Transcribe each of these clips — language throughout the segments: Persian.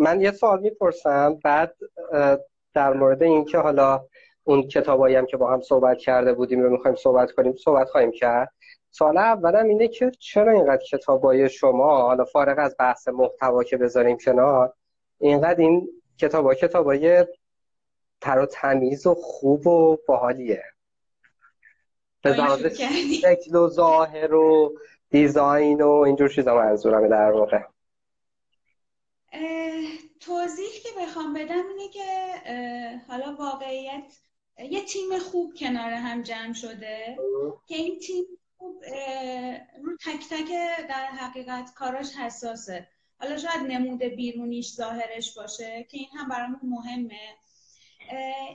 من یه سوال می‌پرسم بعد در مورد اینکه حالا اون کتابایی هم که با هم صحبت کرده بودیم رو می‌خوایم صحبت کنیم صحبت خواهیم کرد. سوال اولم اینه که چرا اینقدر کتابای شما حالا فارغ از بحث محتوا که بذاریم کنار اینقدر این کتابا کتابای تر و تمیز و خوب و باحالیه؟ به شکل و ظاهر و دیزاین و اینجور چیزا منظورمه در واقع. توضیح که بخوام بدم اینه که حالا واقعیت یه تیم خوب کنار هم جمع شده که این تیم خوب رو تک تک در حقیقت کاراش حساسه. حالا شاید نمود بیرونیش ظاهرش باشه که این هم برامون مهمه.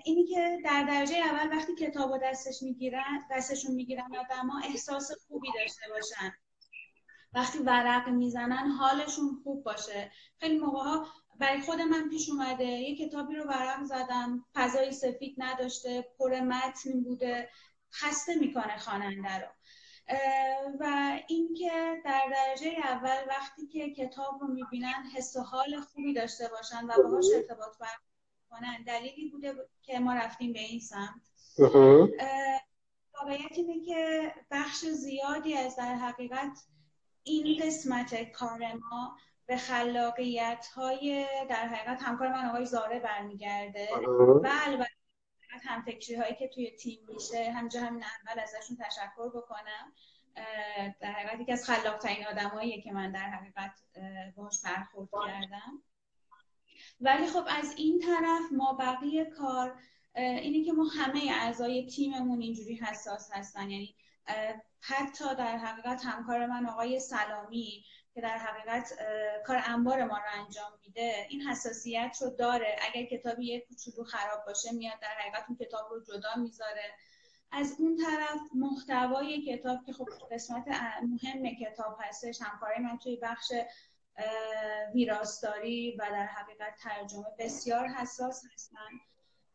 اینی که در درجه اول وقتی کتاب و دستش می‌گیرن دستشون می‌گیرن آدما احساس خوبی داشته باشن. وقتی ورق می‌زنن حالشون خوب باشه. خیلی موقع ها برای خود من پیش اومده. یه کتابی رو ورق زدم. فضای سفید نداشته پر متن بوده. خسته می‌کنه خواننده رو. و اینکه در درجه اول وقتی که کتاب رو می‌بینن حس و حال خوبی داشته باشن و باهاش ارتباط برقرار دلیلی بوده که ما رفتیم به این سمت. واقعیت اینه که بخش زیادی از در حقیقت این قسمت کار ما به خلاقیت های در حقیقت همکار من آقای زاره برمیگرده. و البته هم فکری هایی که توی تیم میشه همجا همین اول ازشون تشکر بکنم. در حقیقت یکی از خلاق ترین آدماییه که من در حقیقت باش برخورد کردم. ولی خب از این طرف ما بقیه کار اینه که ما همه اعضای تیممون اینجوری حساس هستن. یعنی حتی در حقیقت همکار من آقای سلامی که در حقیقت کار انبار ما رو انجام میده این حساسیت رو داره. اگر کتابی یک کوچولو خراب باشه میاد در حقیقت اون کتاب رو جدا می‌ذاره. از اون طرف محتوای کتاب که خب قسمت مهم کتاب هستش همکارای من توی بخش ویراستاری و در حقیقت ترجمه بسیار حساس هستن.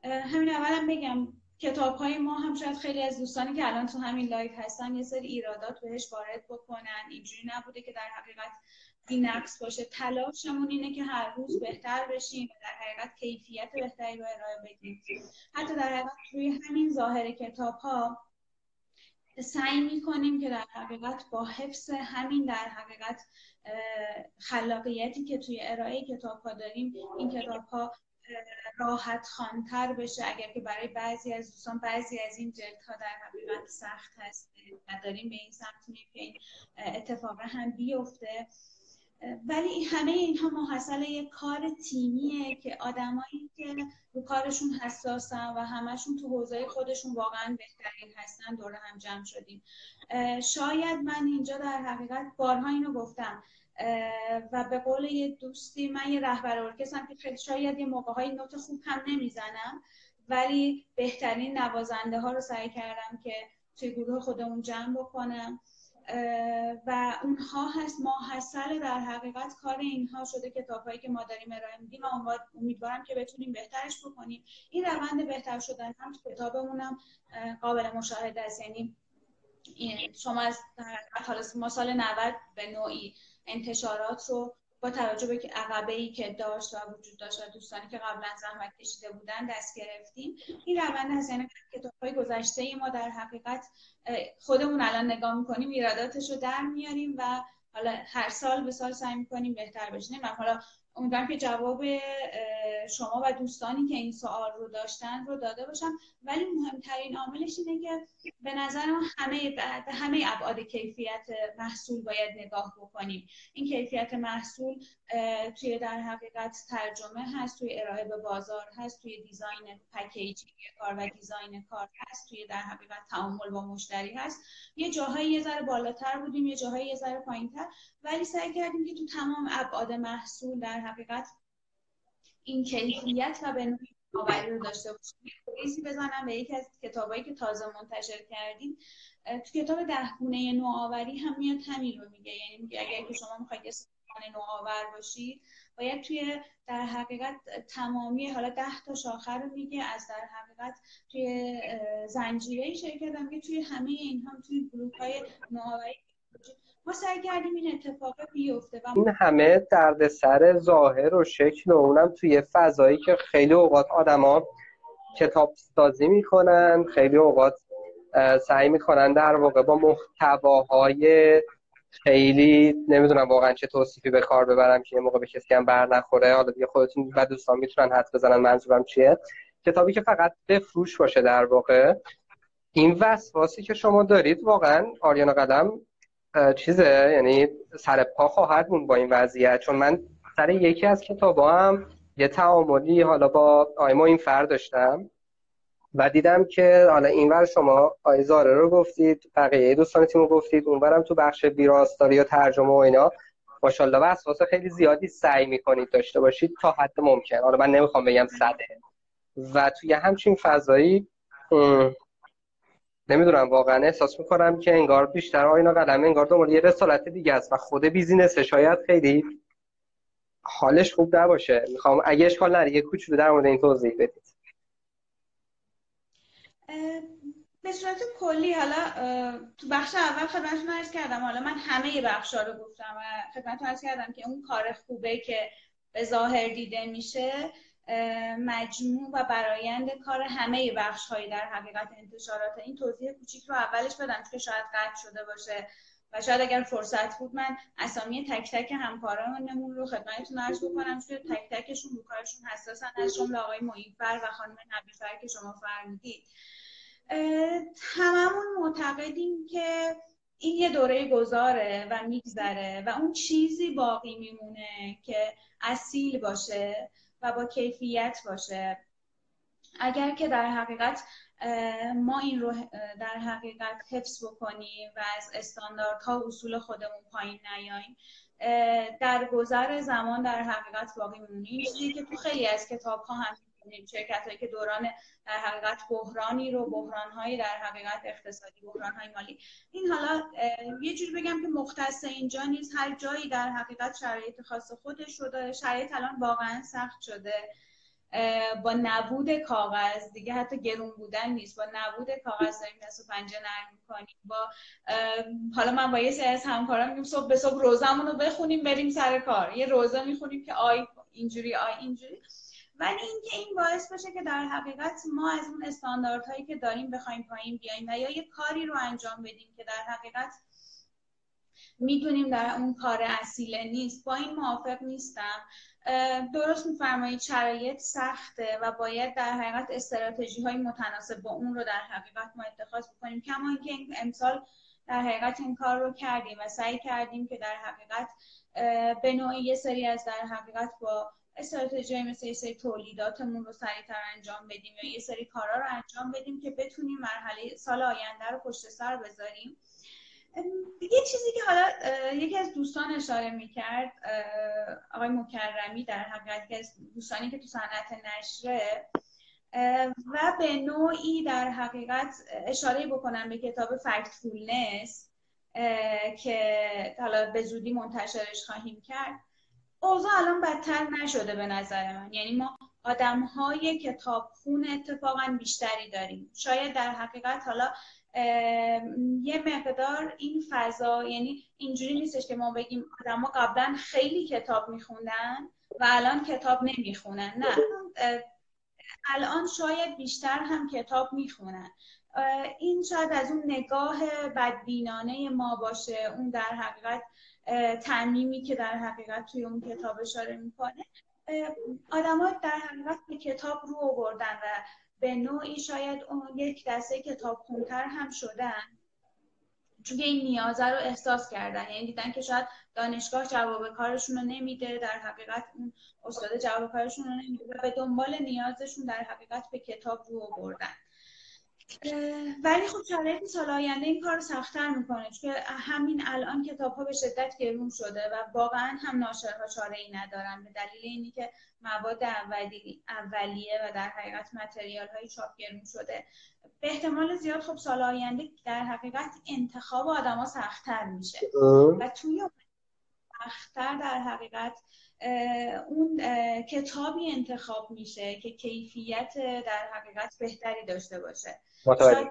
همین اولم بگم کتاب های ما هم شاید خیلی از دوستانی که الان تو همین live هستن یه سری ایرادات بهش وارد بکنن. اینجوری نبوده که در حقیقت این نقص باشه. تلاشمون اینه که هر روز بهتر بشیم و در حقیقت کیفیت بهتری رو ارائه بدیم. حتی در حقیقت روی همین ظاهر کتاب ها سعی می‌کنیم که در حقیقت با حفظ همین در حقیقت خلاقیتی که توی ارائه کتاب ها داریم این کتاب ها راحت خانتر بشه. اگر که برای بعضی از دوستان بعضی از این ها در حقیقت سخت هست و داریم به این سمت که این اتفاق هم بیفته. ولی همه اینها محصل یک کار تیمیه که آدمایی که رو کارشون حساسن و همشون تو حوزه خودشون واقعا بهترین هستن دور هم جمع شدیم. شاید من اینجا در حقیقت بارها اینو گفتم. و به قول یه دوستی من یه رهبر ارکسترم که خیلی شاید یه موقع های نوت خوب هم نمی‌زنم ولی بهترین نوازنده ها رو سعی کردم که توی گروه خودمون جمع بکنم. و اونها هست ماحصل در حقیقت کار اینها شده کتابهایی که ما داریم ارائه میدیم و امیدوارم که بتونیم بهترش بکنیم. این روند بهتر شدن هم تو کتابمونم قابل مشاهده است. یعنی شما از ما سال 90 به نوعی انتشارات رو با توجه به عقبه ای که داشت و وجود داشت و دوستانی که قبلا زحمت کشیده بودن دست گرفتیم این روند هست یعنی کتاب های گذشته ما در حقیقت خودمون الان نگاه می‌کنیم ایراداتش رو در میاریم و حالا هر سال به سال سعی می‌کنیم بهتر بشیم حالا امیدوارم که جواب شما و دوستانی که این سوال رو داشتن رو داده باشم. ولی مهمترین عاملش اینه که به نظر من همه همه ابعاد کیفیت محصول باید نگاه بکنیم. این کیفیت محصول توی در حقیقت ترجمه هست توی ارائه به بازار هست توی design packaging کار و design کار هست توی در حقیقت تعامل با مشتری هست. یه جاهایی یه ذره بالاتر بودیم یه جاهایی یه ذره پایینتر. ولی سعی کردیم که تو تمام ابعاد محصول در حقیقت این کیفیت و به نوعی رو داشته باشیم. بزنم به یکی از کتابایی که تازه منتشر کردیم. تو کتاب ده گونه نوآوری هم میاد همین رو میگه. یعنی میگه اگر که شما می‌خواید یه نوآور باشید باید توی در حقیقت تمامی حالا ده تا شاخه رو میگه از در حقیقت توی زنجیره شرکت هم توی همه اینها توی گروه های نوآوری ما سعی کردیم این اتفاق بیفته و این همه دردسر ظاهر و شکل و اونم توی فضایی که خیلی اوقات آدما کتاب سازی می‌کنن خیلی اوقات سعی می‌کنن در واقع با محتواهای خیلی نمی‌دونم واقعا چه توصیفی به کار ببرم که یه موقع به کسی هم بر نخوره. حالا دیگه خودتون و دوستان می‌تونن حد بزنن منظورم چیه. کتابی که فقط بفروش باشه در واقع. این وسواسی که شما دارید واقعا آریانا قدم چیزه یعنی سر پا خواهد مون با این وضعیت. چون من سر یکی از کتابا هم یه تعاملی حالا با آیما این فر داشتم و دیدم که حالا اینور شما آیزاره رو گفتید بقیه دوستان تیمو گفتید اونورم تو بخش بیراستاری و ترجمه و اینا. ماشاءالله و اساس خیلی زیادی سعی می‌کنید داشته باشید تا حد ممکن. حالا من نمی‌خوام بگم صده. و توی همچین فضایی نمی‌دونم واقعا احساس می‌کنم که انگار بیشتر آینا قلمه انگار دنبال یه رسالت دیگه است و خود بیزینس شاید خیلی حالش خوب نباشه. می‌خوام اگه اشکال نره یه کوچولو در مورد این توضیح بدید. به صورت کلی حالا تو بخش اول خدمتتون عرض کردم حالا من همه بخشا رو گفتم و خدمتتون عرض کردم که اون کار خوبه که به ظاهر دیده میشه. مجموع و برایند کار همه بخش هایی در حقیقت انتشارات این توضیح کوچیک رو اولش بدم که شاید قطع شده باشه. و شاید اگر فرصت بود من اسامی تک تک همکارانمون رو خدمتتون عرض بکنم که تک تکشون رو کارشون حساسن از جمله آقای معینفر و خانم نبیفر که شما فرمودید. هممون معتقدیم که این یه دوره گذاره و میگذره و اون چیزی باقی میمونه که اصیل باشه. و با کیفیت باشه. اگر که در حقیقت ما این رو در حقیقت حفظ بکنیم و از استانداردها اصول خودمون پایین نیاییم در گذر زمان در حقیقت باقی میمونیم چیزی که تو خیلی از کتاب ها هم می‌بینیم شرکت که دوران در حقیقت بحرانی رو بحران هایی در حقیقت اقتصادی بحران های مالی. این حالا یه جوری بگم که مختص اینجا نیست. هر جایی در حقیقت شرایط خاص خودش رو داره. شرایط الان واقعا سخت شده. با نبود کاغذ. دیگه حتی گرون بودن نیست. با نبود کاغذ داریم دست و پنجه نرم می‌کنیم. با حالا من با یه سری از همکاران میگم صبح به صبح روزمون رو بخونیم بریم سر کار. یه روزه می‌خونیم که آی اینجوری آی اینجوری. ولی اینکه این باعث بشه که در حقیقت ما از اون استانداردهایی که داریم بخوایم پایین بیایم و یا یه کاری رو انجام بدیم که در حقیقت می‌دونیم در اون کار اصیله نیست. با این موافق نیستم. درست میفرمایید شرایط سخته و باید در حقیقت استراتژی های متناسب با اون رو در حقیقت ما اتخاذ بکنیم. کما اینکه امسال در حقیقت این کار رو کردیم و سعی کردیم که در حقیقت به نوعی یه سری از در حقیقت با استراتژی مثل یه سری تولیداتمون رو سریعتر انجام بدیم یا یه سری کارا رو انجام بدیم که بتونیم مرحله سال آینده رو پشت سر بذاریم. یه چیزی که حالا یکی از دوستان اشاره می‌کرد آقای مکرمی در حقیقت از دوستانی که تو صنعت نشره و به نوعی در حقیقت اشاره بکنم به کتاب فولنس که حالا به زودی منتشرش خواهیم کرد. اوضاع الان بدتر نشده به نظر من. یعنی ما آدم های کتاب خون اتفاقا بیشتری داریم. شاید در حقیقت حالا یه مقدار این فضا یعنی اینجوری نیستش که ما بگیم آدم ها قبلا خیلی کتاب میخوندن و الان کتاب نمی‌خونن. نه. الان شاید بیشتر هم کتاب می‌خونن. این شاید از اون نگاه بدبینانه ما باشه. اون در حقیقت تعمیمی که در حقیقت توی اون کتاب اشاره می‌کنه آدما در حقیقت به کتاب رو آوردن و به نوعی شاید اون یک دسته کتاب خونتر هم شدن. چون این نیازه رو احساس کردن. یعنی دیدن که شاید دانشگاه جواب کارشون رو نمیده در حقیقت اون استاد جواب کارشون رو نمیده و به دنبال نیازشون در حقیقت به کتاب رو آوردن. ولی خب شرایط سال آینده این کار سختتر می‌کنه چون همین الان کتاب ها به شدت گرون شده و واقعا هم ناشرها چاره ای ندارن. به دلیل اینی که مواد اولی، اولیه و در حقیقت متریال های چاپ گرون شده. به احتمال زیاد خب سال آینده در حقیقت انتخاب آدما سختتر میشه. و توی سختتر در حقیقت اون کتابی انتخاب میشه که کیفیت در حقیقت بهتری داشته باشه. شاید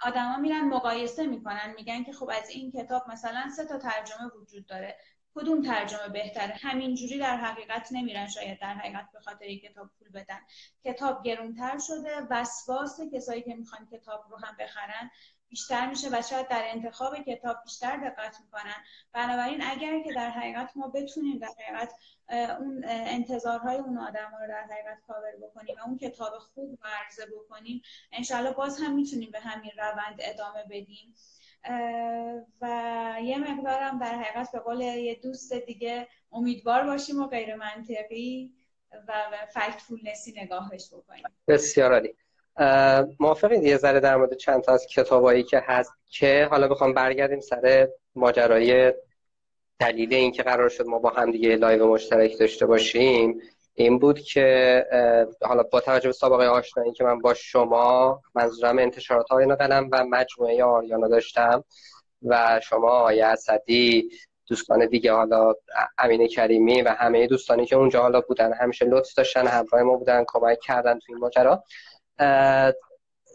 آدما میرن مقایسه می‌کنن میگن که خب از این کتاب مثلا سه تا ترجمه وجود داره کدوم ترجمه بهتره؟ همینجوری در حقیقت نمیرن شاید در حقیقت به خاطر کتاب پول بدن. کتاب گرونتر شده وسواس کسایی که می‌خوان کتاب رو هم بخرن بیشتر میشه و شاید در انتخاب کتاب بیشتر دقت می‌کنن. بنابراین اگر که در حقیقت ما بتونیم در حقیقت اون انتظارهای اون آدم ها رو در حقیقت کاور بکنیم و اون کتاب خوب عرضه بکنیم انشالله باز هم می‌تونیم به همین روند ادامه بدیم. و یه مقدارم در حقیقت به قول یه دوست دیگه امیدوار باشیم و غیر منطقی و factfulness ی نگاهش بکنیم. بسیار عالی. موافقید یه ذره در مورد چند تا از کتابایی که هست که حالا بخوام برگردیم سر ماجرای دلیل اینکه قرار شد ما با هم دیگه live مشترک داشته باشیم این بود که حالا با توجه به سابقه آشنایی که من با شما منظورم انتشارات آریانا قلم و مجموعه آریانا داشتم و شما آقای اسدی دوستان دیگه حالا امین کریمی و همه دوستانی که اونجا حالا بودن همیشه لطف داشتن همراه ما بودن کمک کردن تو این ماجرا.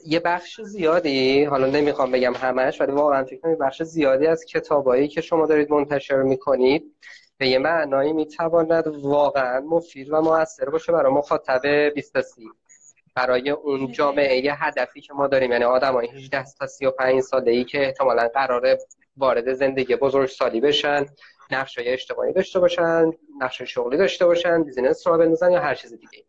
یه بخش زیادی حالا نمی‌خوام بگم همش ولی واقعا فکر کنم بخش زیادی از کتابایی که شما دارید منتشر می‌کنید به یه معنایی می‌تواند واقعا مفید و موثر باشه برای مخاطب 20 برای اون جامعه هدفی که ما داریم یعنی آدم های 18 تا 35 ساله ای که احتمالا قراره وارد زندگی بزرگ سالی بشن نقش های اجتماعی داشته باشن نقش شغلی داشته باشن بیزینس رو بندازن یا هر چیز دیگه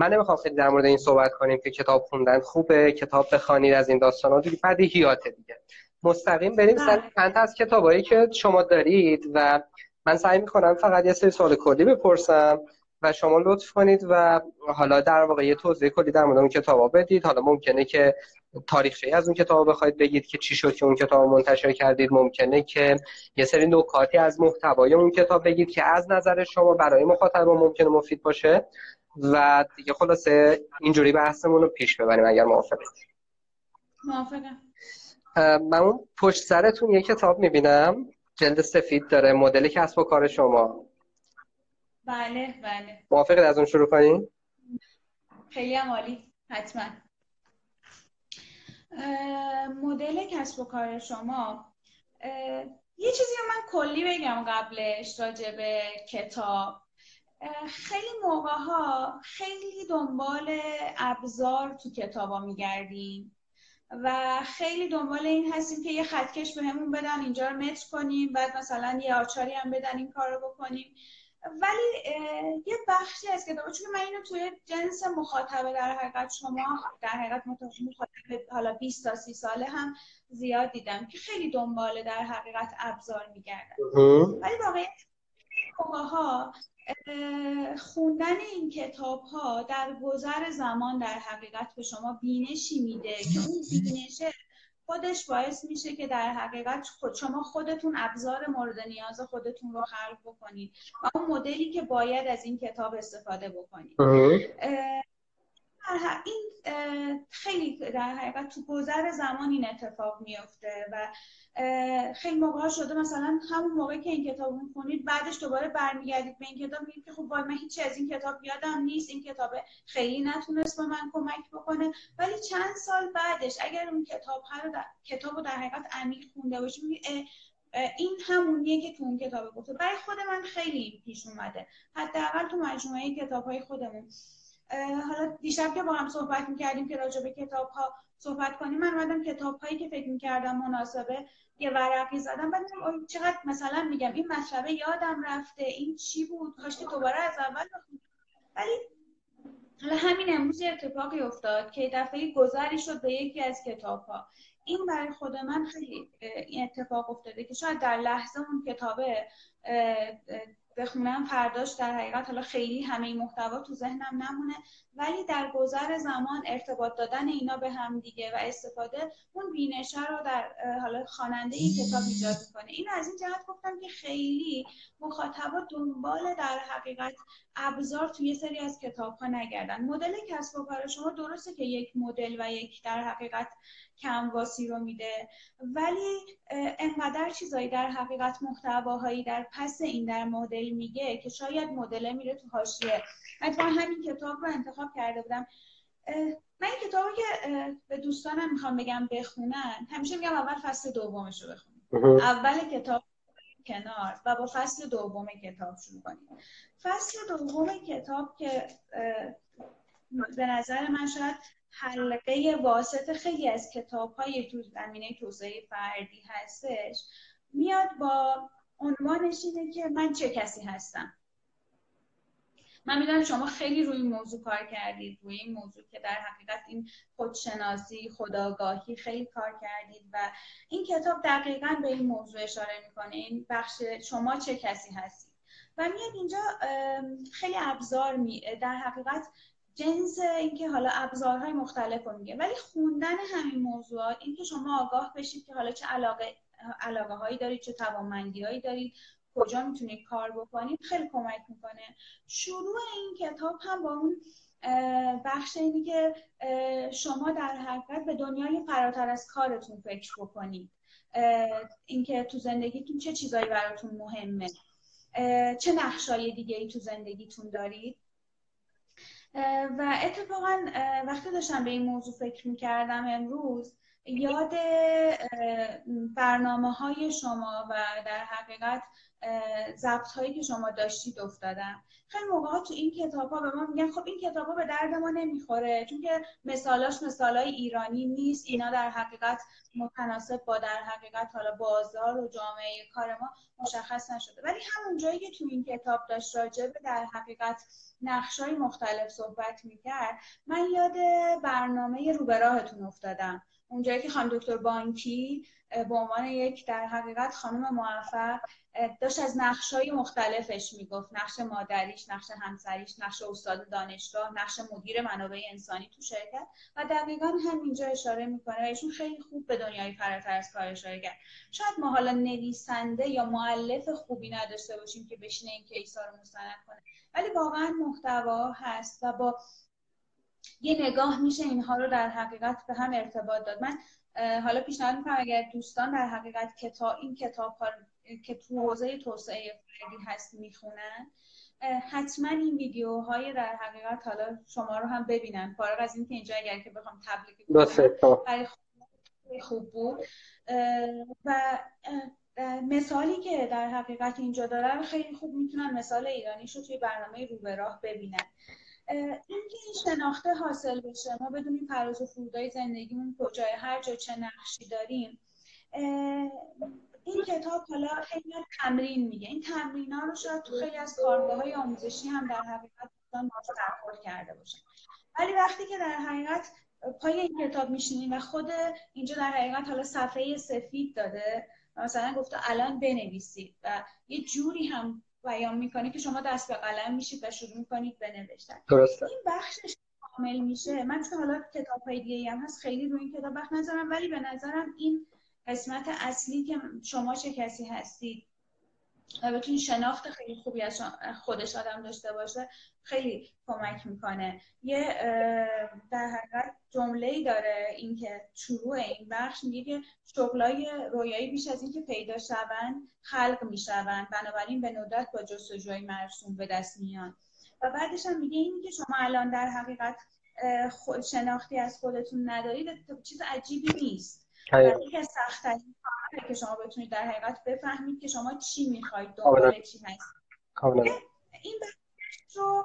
من نمی‌خوام خیلی در مورد این صحبت کنیم که کتاب خوندن خوبه کتاب بخوانید از این داستانا دیگه بدیهیاته دیگه. مستقیم بریم سر بله. چند از کتابایی که شما دارید و من سعی می‌کنم فقط یه سری سوال کلی بپرسم و شما لطف کنید و حالا در واقع یه توضیح کلی در مورد اون کتابا بدید. حالا ممکنه که تاریخچه از اون کتاب بخواید بگید که چی شد که اون کتاب منتشر کردید. ممکنه که یه سری نکاتی از محتوای اون کتاب بگید که از نظر شما برای مخاطب ممکنه مفید باشه. و دیگه خلاصه اینجوری بحثمون رو پیش ببریم اگر موافقید موافقم. من اون پشت سرتون یه کتاب می‌بینم. جلد سفید داره مدل کسب و کار شما. بله بله. موافقید از اون شروع کنیم؟ خیلی عالی حتما. مدل کسب و کار شما. یه چیزی رو من کلی بگم قبلش راجع به کتاب. خیلی موقع ها خیلی دنبال ابزار تو کتابا میگردیم و خیلی دنبال این هستیم که یه خطکش بهمون به بدن اینجا رو متر کنیم بعد مثلا یه آچاری هم بدن این کار رو بکنیم. ولی یه بخشی از کتاب چون من اینو توی جنس مخاطبه در حقیقت شما در حقیقت مخاطب حالا 20 تا 30 ساله هم زیاد دیدم که خیلی دنبال در حقیقت ابزار میگردن. ولی واقعا ها خوندن این کتاب ها در گذر زمان در حقیقت به شما بینشی میده که اون بینشه خودش باعث میشه که در حقیقت خود شما خودتون ابزار مورد نیاز خودتون رو خلق بکنید و اون مدلی که باید از این کتاب استفاده بکنید. این خیلی در حقیقت تو گذر زمان این اتفاق میفته و خیلی موقع ها شده مثلا همون موقع که این کتاب می‌خونید بعدش دوباره برمیگردید به این کتاب میگید که خب وای من هیچی از این کتاب یادم نیست. این کتاب خیلی نتونست به من کمک بکنه. ولی چند سال بعدش اگر اون کتاب رو در... کتاب رو در حقیقت عمیق خونده باشیم این همونیه که تو اون کتاب گفته. برای خود من خیلی پیش اومده. حداقل تو مجموعه کتاب های خودمون. حالا دیشب که با هم صحبت می‌کردیم که راجع به کتاب ها صحبت کنیم من اومدم کتاب هایی که فکر می‌کردم مناسبه یه ورقی زدم. بعد چقدر مثلا میگم این مطلبه یادم رفته این چی بود؟ کاش که دوباره از اول بخونم. ولی حالا همین امروز اتفاقی افتاد که دفعه گذری شد به یکی از کتاب ها این برای خود من خیلی این اتفاق افتاده که شاید در لحظه اون کتابه بخونم فرداش در حقیقت حالا خیلی همه محتوا تو ذهنم نمونه ولی در گذر زمان ارتباط دادن اینا به هم دیگه و استفاده اون بینشه رو در حالا خواننده این کتاب ایجاد می‌کنه. این از این جهت گفتم که خیلی مخاطبا دنبال در حقیقت ابزار توی یه سری از کتاب ها نگردن. مدل کسب و کار شما درسته که یک مدل و یک در حقیقت کنواسی رو میده. ولی انقدر چیزایی در حقیقت محتواهایی در پس این در مدل میگه که شاید مدل میره تو حاشیه. حتما همین کتاب رو انتخاب کرده بودم. من این کتابی که به دوستانم می‌خوام بگم بخونن همیشه میگم اول فصل دومش رو بخونیم. اول کتاب کنار و با فصل دوم کتاب شروع کنیم. فصل دوم کتاب که به نظر من شاید حلقه واسط خیلی از کتاب های تو زمینه توسعه فردی هستش میاد با عنوانش اینه که من چه کسی هستم. من می‌دونم شما خیلی روی این موضوع کار کردید روی این موضوع که در حقیقت این خودشناسی خداگاهی خیلی کار کردید و این کتاب دقیقا به این موضوع اشاره می‌کنه این بخش شما چه کسی هستید. و میاد اینجا خیلی ابزار می در حقیقت جنس اینکه حالا ابزارهای مختلف رو میگه. ولی خوندن همین موضوعات اینکه شما آگاه بشید که حالا چه علاقه علاقه هایی دارید چه توانمندی هایی دارید کجا می‌تونید کار بکنید خیلی کمک می‌کنه. شروع این کتاب هم با اون بخش اینی که شما در حقیقت به دنیای فراتر از کارتون فکر بکنید. اینکه تو زندگیتون چه چیزایی براتون مهمه. چه نقشای دیگه ای تو زندگیتون دارید. و اتفاقا وقتی داشتم به این موضوع فکر می‌کردم امروز یاد برنامه های شما و در حقیقت ضبط هایی که شما داشتید افتادم خیلی موقع ها تو این کتاب ها به ما میگن خب این کتاب ها به درد ما نمی‌خوره چون که مثالاش مثال های ایرانی نیست. اینا در حقیقت متناسب با در حقیقت حالا بازار و جامعه کار ما مشخص نشده. ولی همون جایی که تو این کتاب داشت راجع به در حقیقت نقش های مختلف صحبت می‌کرد من یاد برنامه روبراهتون افتادم. اونجایی که خانم دکتر بانکی به عنوان یک در حقیقت خانم موفق داشت از نقش های مختلفش می‌گفت. نقش مادریش نقش همسریش نقش استاد دانشگاه نقش مدیر منابع انسانی تو شرکت. و دقیقا همینجا اشاره می‌کنه و ایشون خیلی خوب به دنیای فراتر از کار اشاره کرد شاید ما حالا نویسنده یا معلف خوبی نداشته باشیم که بشینه این کیسا رو مستند کنه. ولی واقعا محتوا هست و با یه نگاه میشه اینها رو در حقیقت به هم ارتباط داد. من حالا پیشنهاد می‌کنم اگر دوستان در حقیقت کتاب این کتاب ها که تو حوزه توسعه فردی هست می‌خونن حتما این ویدیوهای در حقیقت حالا شما رو هم ببینن. فارغ از اینکه اینجا اگر که بخوام تبلیغ کنم خوب بود. و مثالی که در حقیقت اینجا داره خیلی خوب می‌تونن مثال ایرانی رو توی برنامه رو به راه ببینن. اینکه این شناخته حاصل بشه ما بدونیم پراز و فرودای زندگیمون کجای هر جا چه نقشی داریم. این کتاب حالا خیلی تمرین میگه. این تمرین ها رو شاید تو خیلی از کارگاه های آموزشی هم در حقیقت دوستان برخورد کرده باشن. ولی وقتی که در حقیقت پای این کتاب میشینیم و خود اینجا در حقیقت حالا صفحه سفید داده مثلا گفته الان بنویسید و یه جوری هم بیان می‌کنه که شما دست به قلم میشید و شروع می‌کنید بنوشتن درسته. این بخشش کامل میشه من چون حالا کتاب های دیگه هم هست خیلی روی این کتاب وقت نذارم ولی به نظرم این قسمت اصلی که شما چه کسی هستید بتونی شناخت خیلی خوبی از خودش آدم داشته باشه خیلی کمک می‌کنه. یه در حقیقت جمله ای داره اینکه شروع این بخش میگه که شغلای رویایی بیش از اینکه پیدا شوند خلق می‌شوند. بنابراین به ندرت با جستجوی مرسوم به دست میان. و بعدش هم میگه اینی که شما الان در حقیقت شناختی از خودتون ندارید چیز عجیبی نیست. از سختترین که شما بتونید در حقیقت بفهمید که شما چی می‌خواید دنبال چی هست این رو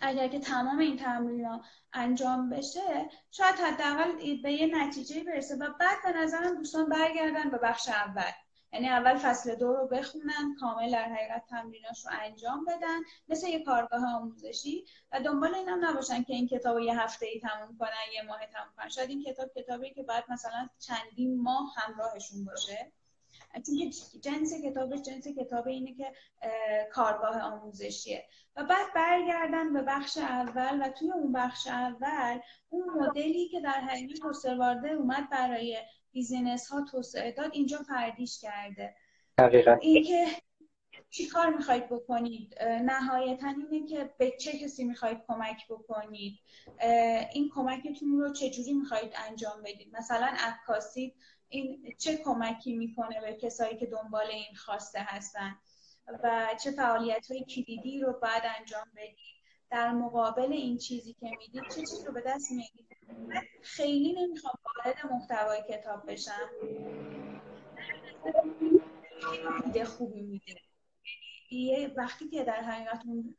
اگر که تمام این تمرین انجام بشه شاید حداقل به یه نتیجه برسه و بعد به نظرم دوستان برگردن به بخش اول. یعنی اول فصل دو رو بخونن کامل در حقیقت تمریناش رو انجام بدن مثل یه کارگاه آموزشی. و دنبال این هم نباشن که این کتاب یه هفته ای تموم کنن یه ماه تموم کنن. شاید این کتاب کتابی که بعد مثلا چندین ماه همراهشون باشه. چون جنس کتابش جنس کتاب اینه که کارگاه آموزشیه. و بعد برگردن به بخش اول و توی اون بخش اول اون مدلی که در حقیقت استروارده اومد برای بیزینس ها توسعه داد اینجا فردیش کرده. دقیقا. اینکه چی کار می‌خواید بکنید؟ نهایتا اینه که به چه کسی می‌خواید کمک بکنید؟ این کمکتون رو چجوری می‌خواید انجام بدید؟ مثلا عکاسی این چه کمکی می‌کنه به کسایی که دنبال این خواسته هستن؟ و چه فعالیت های کلیدی رو باید انجام بدید؟ در مقابل این چیزی که می‌دید چه چیزی رو به دست میگید خیلی نمی‌خوام وارد محتوای کتاب بشم. ایده خوبی میده. یه وقتی که در حقیقت اون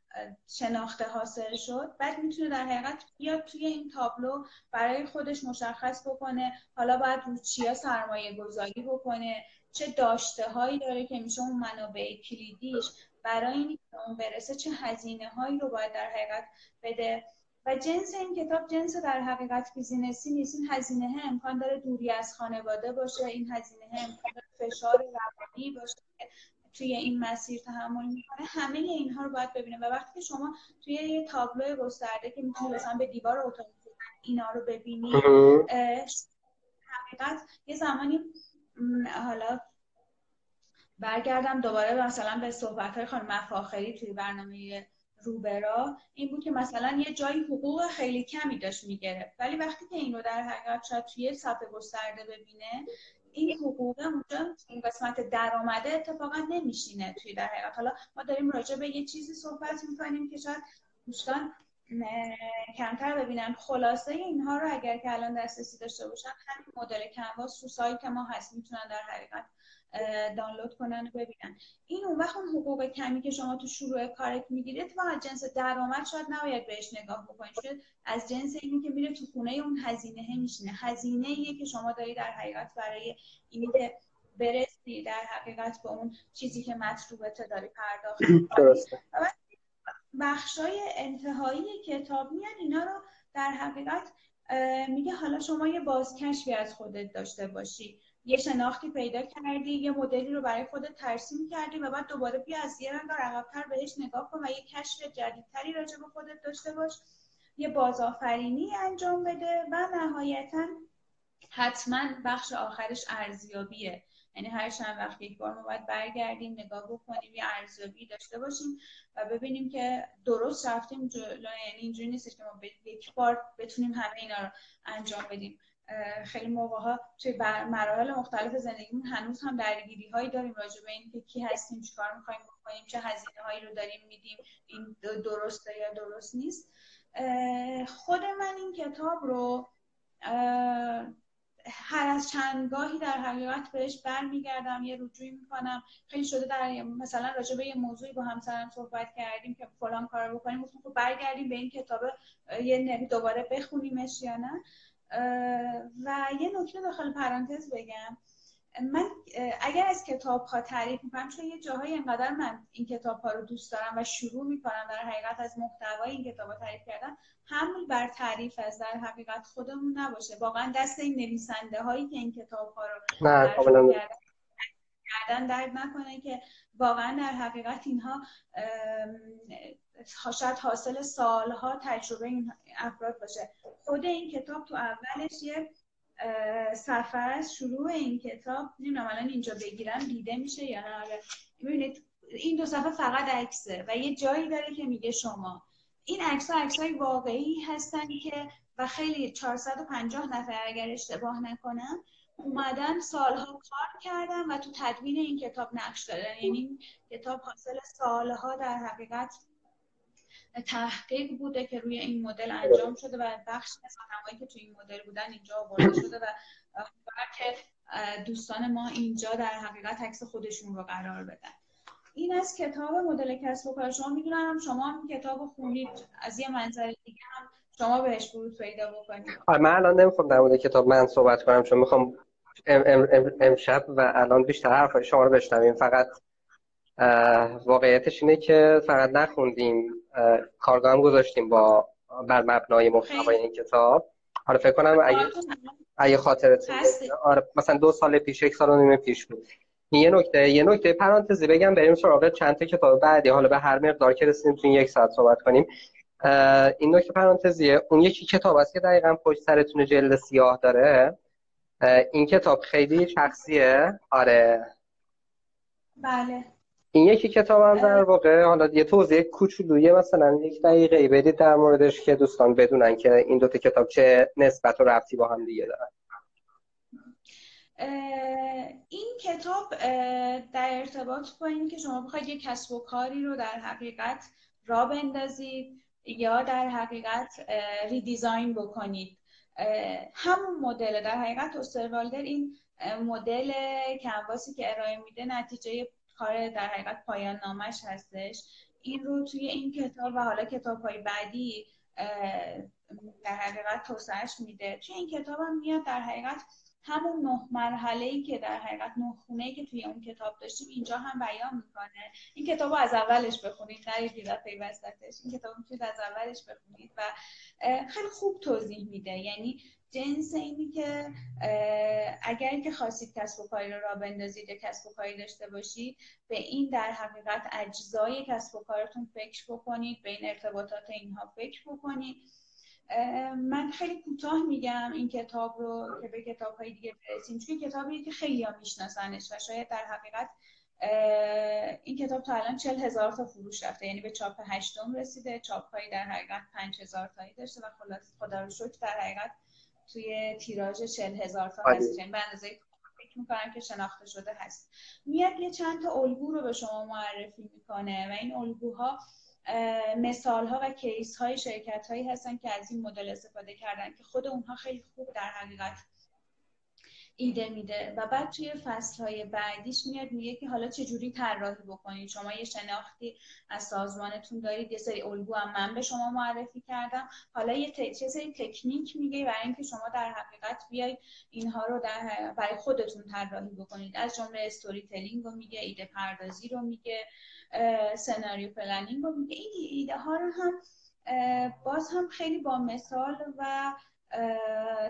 شناخته حاصل شد بعد می‌تونه در حقیقت بیاد توی این تابلو برای خودش مشخص بکنه حالا باید رو چیا سرمایه گذاری بکنه چه داشته هایی داره که میشه اون منابع کلیدیش برای این اون برسه چه هزینه هایی رو باید در حقیقت بده. و جنس این کتاب جنس در حقیقت بیزینسی نیست. این هزینه ها امکان داره دوری از خانواده باشه این هزینه ها امکان داره فشار روانی باشه توی این مسیر تحمل می‌کنه. همه اینها رو باید ببینه. و وقتی که شما توی یه تابلو گسترده که می‌تونی مثلا به دیوار اتاق اینا رو ببینی حقیقت یه زمانی حالا برگردم دوباره مثلا به صحبت های خانم مفاخری توی برنامه روبرا این بود که مثلا یه جایی حقوق خیلی کمی داشت می‌گرفت. ولی وقتی که این رو در حقیقت شاید توی صفحه گسترده ببینه این حقوق اونجا این قسمت درآمده اتفاقا نمیشینه توی در حقیقت. حالا ما داریم راجع به یه چیزی صحبت می‌کنیم که شاید دوستان کمتر ببینن. خلاصه اینها رو اگر که الان دسترسی داشته باشن همین مدل کنواس تو سایت ما هست می‌تونن در حقیقت دانلود کنن و ببینن. این اون وقت اون حقوق کمی که شما تو شروع کارت می‌گیرید و جنس درآمد شاید نباید بهش نگاه بکنید. چون از جنس اینی که میره تو خونه اون هزینه میشینه. هزینه ایه که شما دارید در حقیقت برای اینی که برسی در حقیقت به اون چیزی که مطلوبته داری پرداخت بخشای انتهایی کتاب میاد اینا رو در حقیقت میگه حالا شما یه بازکشفی از خودت داشته باشی. یه شناختی پیدا کردی یه مدلی رو برای خودت ترسیم کردی و بعد دوباره بیا از یه رنگ عقبتر بهش نگاه کن و یه کشف جدیدتری راجع به خودت داشته باش. یه بازآفرینی انجام بده و نهایتا حتما بخش آخرش ارزیابیه. یعنی هر چند وقت یک بار ما باید برگردیم نگاه بکنیم یه ارزیابی داشته باشیم و ببینیم که درست رفتیم جلو. یعنی اینجوری نیست که ما یک بار بتونیم همه اینا رو انجام بدیم. خیلی موقع ها توی مراحل مختلف زندگیمون هنوز هم درگیری هایی داریم راجع به این که کی هستیم چیکار می‌خوایم بکنیم چه هزینه هایی رو داریم میدیم این درسته یا درست نیست. خود من این کتاب رو هر از چندگاهی در حقیقت بهش برمیگردم یه رجوعی می‌کنم. خیلی شده در مثلا راجع به یه موضوعی با همسرم صحبت کردیم که فلان کار بکنیم گفتم خب برگردیم به این کتاب یه دوباره بخونیمش یا نه. و یه نکته داخل پرانتز بگم. من اگر از کتاب ها تعریف می‌کنم چون یه جاهایی انقدر من این کتاب ها رو دوست دارم و شروع می‌کنم در حقیقت از محتوای این کتاب ها تعریف کردم همون بر تعریف از در حقیقت خودمون نباشه. واقعا دست این نویسنده هایی که این کتاب ها رو کردن درد نکنه که واقعا در حقیقت اینها شاید حاصل سالها تجربه این افراد باشه. خود این کتاب تو اولش یه سفر از شروع این کتاب نمی‌دونم الان اینجا بگیرم دیده میشه یا نه؟ آره. ببینید این دو صفحه فقط عکسه و یه جایی داره که میگه شما. این عکس ها عکس های واقعی هستن که و خیلی 450 نفر اگر اشتباه نکنم اومدن سالها کار کردن و تو تدوین این کتاب نقش دارن. یعنی این کتاب حاصل سالها در حقیقت تحقیق بوده که روی این مدل انجام شده و بخش از آدمایی که توی این مدل بودن اینجا آورده شده و که دوستان ما اینجا در حقیقت عکس خودشون رو قرار بدن. این از کتاب مدل کسب و کار. شما می‌دونم شما هم کتاب خونید از یه منظر دیگه هم شما بهش ورود پیدا بکنید. من الان نمی‌خوام در مورد کتاب من صحبت کنم چون می‌خوام امشب و الان بیشتر حرف شما رو بشنویم. فقط واقعیتش اینه که فقط نخوندیم کارگاه هم گذاشتیم با بر مبنای محتوای این کتاب. حالا فکر کنم اگه اگه خاطرت آره مثلا دو سال پیش یک سال و نیم پیش بود. یه نکته یه نکته پرانتزی بگم بریم سراغ چند تا کتاب بعدی. حالا به هر مقدار که رسیدیم تو یک ساعت صحبت کنیم. این نکته پرانتزیه. اون یکی کتاب است که دقیقا پشت سرتون جلد سیاه داره. این کتاب خیلی شخصیه. آره. بله. این یکی کتاب هم در واقع حالا یه توضیح کوچولویی مثلا یک دقیقه بدید در موردش که دوستان بدونن که این دوتا کتاب چه نسبت و رفتی با هم دیگه دارن. این کتاب در ارتباط با این که شما بخواید یک کسب و کاری رو در حقیقت را بندازید یا در حقیقت ریدیزاین بکنید. همون مدل در حقیقت اوستروالدر این مدل کنواسی که ارائه میده نتیجه کار در حقیقت پایان نامش هستش. این رو توی این کتاب و حالا کتاب های بعدی در حقیقت توسعهش میده. توی این کتاب هم میاد در حقیقت همون نه مرحله ای که در حقیقت نه خونه که توی اون کتاب داشتیم اینجا هم بیان می‌کنه. این کتاب رو از اولش بخونید نه دفعه وسطش این کتاب می‌تونید از اولش بخونید و خیلی خوب توضیح میده. یعنی جنس اینی که اگر که خواستید کسب و کاری رو را بندازید یا کسب و کاری داشته باشید به این در حقیقت اجزای کسب و کارتون فکر بکنید به این ارتباطات اینها فکر بکنید. من خیلی کوتاه میگم این کتاب رو که به کتاب های دیگه برسیم چون کتابی که خیلی ها میشناسنش و شاید در حقیقت این کتاب تا الان چل هزار تا فروش رفته یعنی به چاپ هشتم رسیده چاپ هایی در حقیقت پنج هزار تایی داشته و خلاص خدا رو شکر در حقیقت توی تیراژ چل هزار تا هست یعنی به اندازه فکر می‌کنم که شناخته شده هست. میاد یه چند تا الگو رو به شما معرفی می‌کنه و این الگوها مثال ها و کیس های شرکت هایی هستن که از این مدل استفاده کردن که خود اونها خیلی خوب در حقیقت ایده میده. و بعد توی فصل های بعدیش میاد میگه که حالا چه جوری طراحی بکنید شما یه شناختی از سازمانتون دارید یه سری الگو هم من به شما معرفی کردم. حالا یه. چه سری تکنیک میگه برای اینکه شما در حقیقت بیاید اینها رو در برای خودتون طراحی بکنید. از جمله استوری تلینگ رو میگه ایده پردازی رو میگه scenario planning رو میگه. این ایده ها رو هم باز هم خیلی با مثال و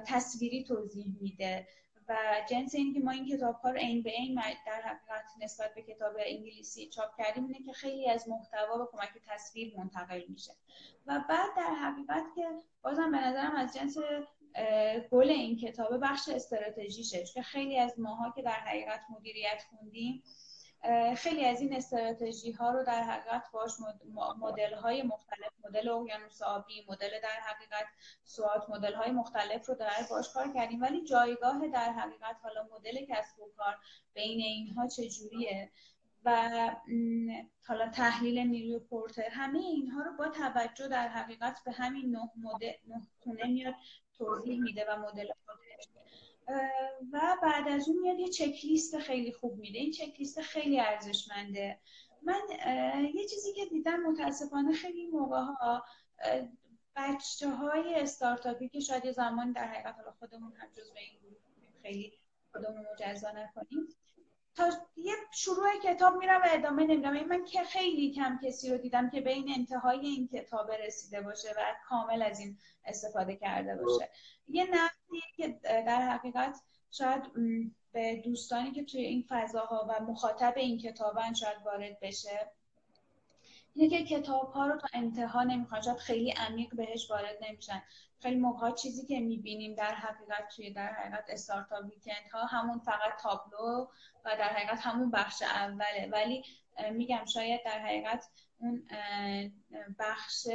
تصویری توضیح میده. و جنس این که ما این کتاب ها رو این به این در حقیقت نسبت به کتاب انگلیسی چاپ کردیم اینه که خیلی از محتوا به کمک تصویر منتقل میشه. و بعد در حقیقت که بازم به نظرم از جنس گل این کتاب بخش استراتژیشه. که خیلی از ماها که در حقیقت مدیریت خوندیم خیلی از این استراتژی ها رو در حقیقت باش مدل های مختلف مدل اقیانوس آبی مدل در حقیقت سوات مدل های مختلف رو در باش کار کردیم. ولی جایگاه در حقیقت حالا مدل کسب و کار بین اینها چجوریه؟ و حالا تحلیل نیروی پورتر همه اینها رو با توجه در حقیقت به همین نه مدل نه میاد توضیح میده و مدل و بعد از اون میاد یه چک لیست خیلی خوب میده. این چک لیست خیلی ارزشمنده. من یه چیزی که دیدم متاسفانه خیلی موقع ها بچه های استارتاپی که شاید یه زمان در حقیقت خودمون هم به این خیلی خودمون مجزا نکنیم تا یه شروع کتاب میرم و ادامه نمیدم. این من که خیلی کم کسی رو دیدم که به این انتهای این کتاب رسیده باشه و کامل از این استفاده کرده باشه. یه نقدی که در حقیقت شاید به دوستانی که توی این فضاها و مخاطب این کتابن شاید وارد بشه که کتاب ها رو تا انتها نمی‌خوان شاید خیلی عمیق بهش وارد نمیشن. خیلی موقع چیزی که می‌بینیم در حقیقت توی در حقیقت استارتاپ ویکند ها همون فقط تابلو و در حقیقت همون بخش اوله. ولی میگم شاید در حقیقت اون بخش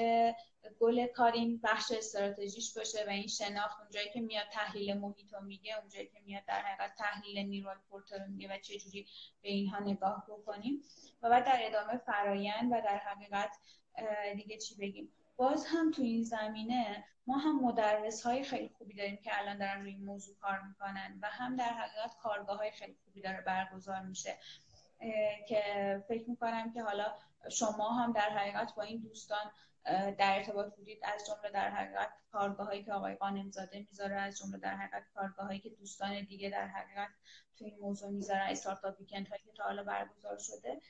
گل کار این بخش استراتژیش باشه و این شناخت اونجایی که میاد تحلیل محیط رو میگه اونجایی که میاد در حقیقت تحلیل نیروی پورتر میگه و چجوری به اینها نگاه بکنیم. و بعد در ادامه فرایند و در حقیقت دیگه چی بگیم؟ باز هم تو این زمینه ما هم مدرس های خیلی خوبی داریم که الان دارن روی این موضوع کار می‌کنن و هم در حقیقت کارگاه های خیلی خوبی داره برگزار میشه. که فکر می‌کنم که حالا شما هم در حقیقت با این دوستان در ارتباط بودید از جمله در حقیقت کارگاه هایی که آقای قانمزاده می‌ذاره از جمله در حقیقت کارگاه هایی که دوستان دیگه در حقیقت تو این موضوع می‌ذارن استارتاپ ویکند هایی که تا حالا برگزار شده.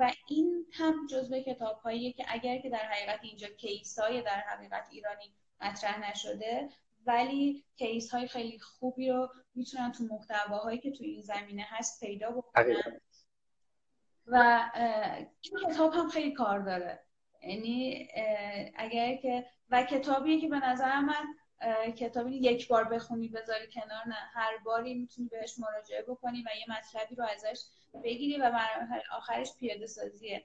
و این هم جزو کتاب هایی که اگر که در حقیقت اینجا کیس های در حقیقت ایرانی مطرح نشده ولی کیس های خیلی خوبی رو می‌تونن تو محتواهایی که تو این زمینه هست پیدا بکنن. و این کتاب هم خیلی کار داره. یعنی اگر که و کتابیه که به نظر من کتابی یک بار بخونی بذاری کنار نه هر باری می‌تونی بهش مراجعه بکنی و یه مطلبی رو ازش بگیری و آخرش پیاده سازیه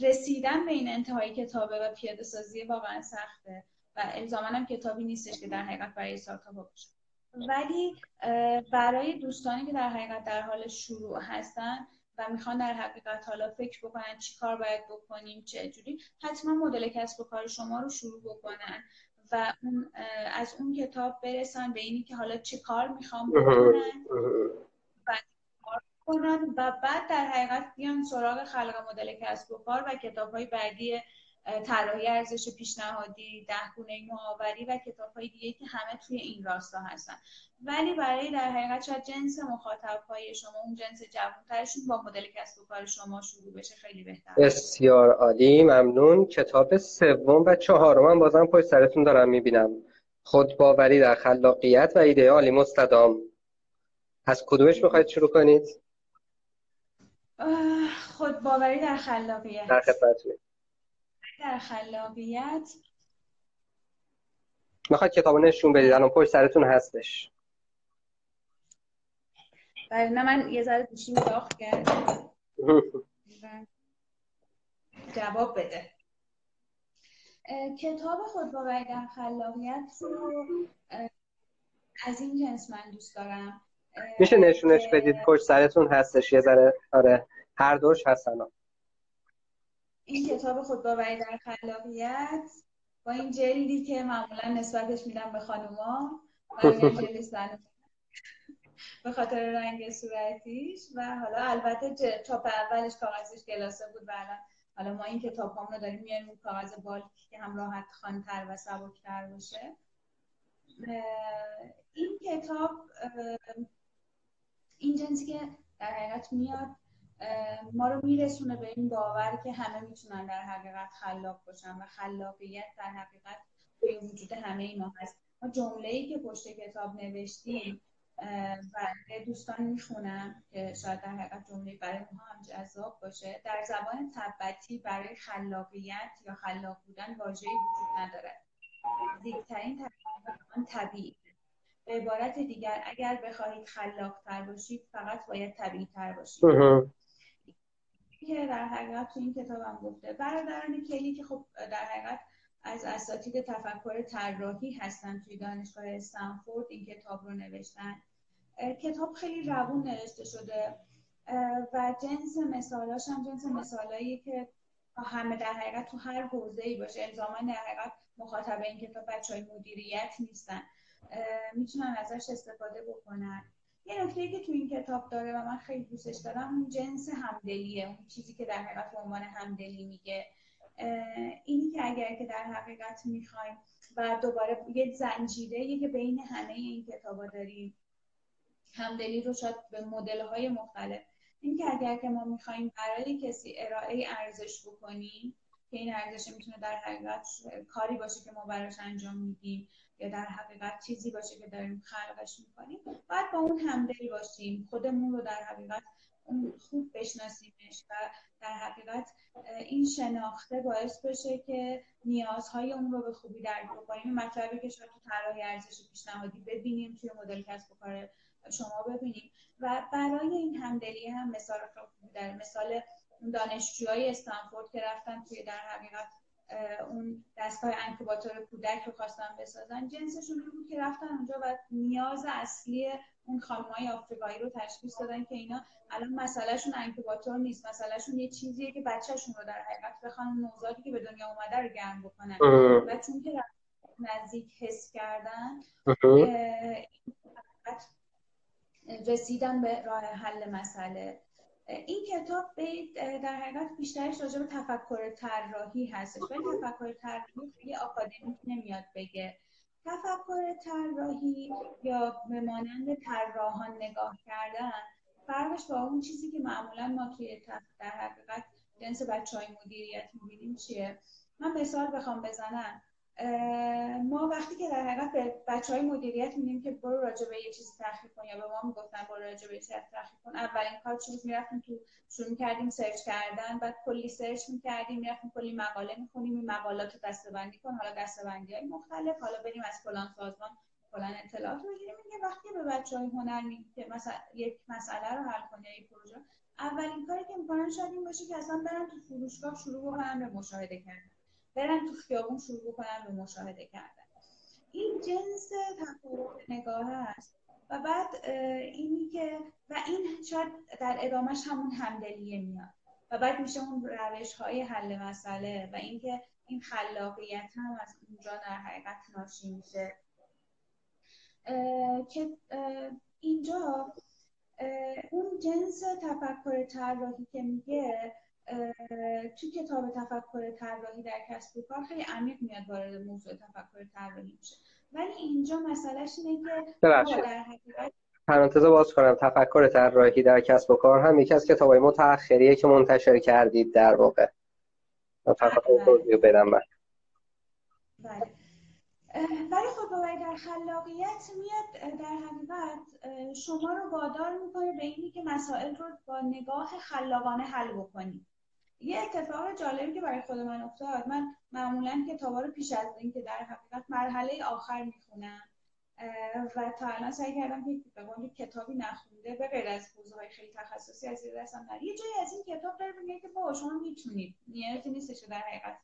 رسیدن به این انتهای کتابه و پیاده سازی واقعا سخته و الزاما هم کتابی نیستش که در حقیقت برای استارتاپ باشه. ولی برای دوستانی که در حقیقت در حال شروع هستن و می‌خوان در حقیقت حالا فکر بکنن چی کار باید بکنیم چه جوری حتما مدل کسب و کار شما رو شروع بکنن و اون از اون کتاب برسن به اینی که حالا چه کار می‌خوام بکنن و کنن و بعد در حقیقت بیان سراغ خلق مدل کسب و کار و کتاب های بعدی طراحی ارزش پیشنهادی ده گونه نوآوری و کتاب های دیگه که همه توی این راستا هستن. ولی برای در حقیقت شاید جنس مخاطب های شما اون جنس جوانترشون با مدل کسب و کار شما شروع بشه خیلی بهتر. بسیار عالی ممنون. کتاب سوم و چهارم بازم پشت سرتون دارم می‌بینم. خودباوری در خلاقیت و ایدئالی مستدام. از کدومش می‌خواید شروع کنید؟ خودباوری در خلاقیت. در خدمتتونم در خلاقیت. می‌خواد کتاب نشون بدید؟ الان پشت سرتون هستش. بله نه من یه ذره گوشیم داغ کرد جواب بده. کتاب خودباوری در خلاقیت رو از این جنس من دوست دارم. میشه نشونش بدید؟ پشت سرتون هستش. یه ذره آره هر دوش هستن این کتاب خودباوری در خلاقیت با این جلدی که معمولا نسبتش میدم به خانوما به خاطر رنگ صورتیش و حالا البته چاپ اولش کاغذش گلاسه بود و الان حالا ما این کتاب هم رو داریم میاریم کاغذ بالک که هم راحت خانتر و سبکتر باشه. این کتاب این جنسی که در حقیقت میاد ما رو میرسونه به این باور که همه می‌تونن در حقیقت خلاق باشن و خلاقیت در حقیقت به وجود همه ما هست. ما جمله ای که پشت کتاب نوشتیم و دوستان می‌خونم که شاید در حقیقت جمله برای ما هم جذاب باشه. در زبان تبتی برای خلاقیت یا خلاق بودن واژه‌ای وجود ندارد نزدیکترین آن طبیعی. به عبارت دیگر اگر بخواهید خلاق تر باشید فقط باید طبیعی تر باشید که در حقیقت تو این کتابم گفته. برادران کلی که خب در حقیقت از اساتید تفکر طراحی هستن توی دانشگاه استنفورد این کتاب رو نوشتن. کتاب خیلی روون نوشته شده. و جنس مثالاش هم جنس مثالایی که همه در حقیقت تو هر حوزه ای باشه. الزاما در حقیقت مخاطب این کتاب بچه های مدیریت نیستن. می‌تونن ازش استفاده بکنن. یه نکته که تو این کتاب داره و من خیلی دوستش دارم اون جنس همدلیه اون چیزی که در حقیقت به عنوان همدلی میگه. اینی که اگر که در حقیقت می‌خوایم و دوباره یه زنجیره که بین همه این کتابا داریم همدلی رو شاید به مدل های مختلف. این که اگر که ما می‌خوایم برای کسی ارائه ارزش بکنیم که این ارزش می‌تونه در حقیقت کاری باشه که ما براش انجام میدیم. یا در حقیقت چیزی باشه که داریم خلقش می‌کنیم باید با اون همدل باشیم. خودمون رو در حقیقت خوب بشناسیمش و در حقیقت این شناخته باعث بشه که نیازهای اون رو به خوبی درک بکنیم. مطلبی که شاید تو طراحی ارزش پیشنهادی ببینیم توی مدل کسب و کار شما ببینیم. و برای این همدلی هم مثال خوبی داره مثال دانشجوهای استنفورد که رفتن توی در حقیقت اون دستگاه انکوباتور کودک رو خواستن بسازن. جنسشون بود که رفتن اونجا و نیاز اصلی اون خانمای آفریقایی رو تشخیص دادن که اینا الان مسئلهشون انکوباتور نیست. مسئلهشون یه چیزیه که بچهشون رو در حقیقت بخوان نوزادی که به دنیا اومده رو گرم بکنن. و چون که نزدیک حس کردن رسیدن به راه حل مسئله. این کتاب در حقیقت بیشترش راجع به تفکر طراحی هستش. ولی تفکر طراحی خیلی آکادمیک نمیاد بگه. تفکر طراحی یا به مانند طراحان نگاه کردن فرقش با اون چیزی که معمولا ما توی در حقیقت جنس بچه های مدیریت می‌بینیم چیه؟ من مثال بخوام بزنم. ما وقتی که در حقیقت به بچه های مدیریت میگیم که برو راجع به یه چیزی تحقیق کن یا به ما می‌گفتن برو راجع به چیزی تحقیق کن اولین کار چی می‌رفتیم تو شروع کردیم سرچ کردن بعد کلی سرچ می‌کردیم می‌رفتیم کلی مقاله می‌خونیم این مقالات رو دستبندی کن حالا دستبندی های مختلف حالا بریم از فلان سازمان فلان اطلاعات بگیریم. میگه وقتی به بچه های هنر میگیم که مثلا یک مسئله رو حل کنی یا پروژه. اولین کاری که می‌کنن شاید این باشه که اصلا برن تو فروشگاه شروع بکنن به مشاهده کردن. برن تو خیابون شروع بکنن به مشاهده کردن. این جنس تفاوت نگاه هست و بعد اینی که و این شاید در ادامهش همون همدلیه میاد. و بعد میشه اون روش های حل مسئله و اینکه این خلاقیت هم از اونجا در حقیقت ناشی میشه. که اینجا اون جنس تفکر طراحی که میگه تو کتاب تفکر طراحی در کسب و کار؟ خیلی عمیق میاد وارد موضوع تفکر طراحی میشه. ولی اینجا مسئلهش اینه که در حقیقت پرانتز باز کنم. تفکر طراحی در کسب و کار هم یکی از کتابای متأخریه که منتشر کردید در واقع. فقط بله. بدم من. بله. ولی خب در خلاقیت میاد در حقیقت شما رو وادار می‌کنه به اینی که مسائل رو با نگاه خلاقانه حل بکنید یه اتفاق جالبی که برای خود من افتاد. من معمولا کتابا رو پیش از این که در حقیقت مرحله آخر می‌خونم و تا الان سعی کردم که به کتابی نخونده به غیر از حوزه های خیلی تخصصی از دستم یه جایی از این کتاب داره میگه که با شما می‌تونید. نیازی نیستش در حقیقت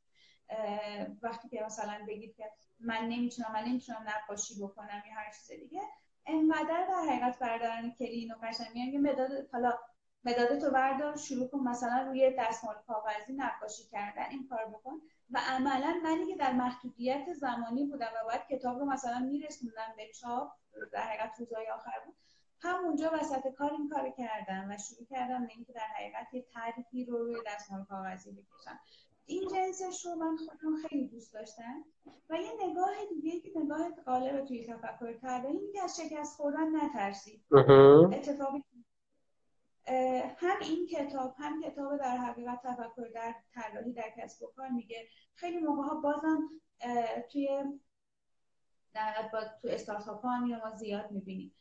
وقتی که مثلا بگید که من نمی‌تونم من نمی‌تونم نقاشی بکنم یا هر چیز دیگه انقدر در حقیقت بردارن کلین و قشنگ میگن که مداد حالا مداد تو بردار شروع کن مثلا روی دستمال کاغذی نقاشی کردن این کار بکن. و عملا منی که در محدودیت زمانی بودم و باید کتاب رو مثلا میرسوندم به چاپ در حقیقت روزهای آخر بود. همونجا وسط کار این کار کردم و شروع کردم به اینکه در حقیقت یه طرحی رو روی دستمال کاغذی بکشم. این جنسش رو من خودم خیلی دوست داشتم. و یه نگاه دیگه که نگاه قالب توی تفکر اینه که از شکست خوردن نترسید اتفاقی هم این کتاب هم کتاب در حقیقت تفکر در طراحی در کسب و کار میگه. خیلی موقع ها بازم توی در با تو استارتاپ ها ما زیاد می‌بینیم.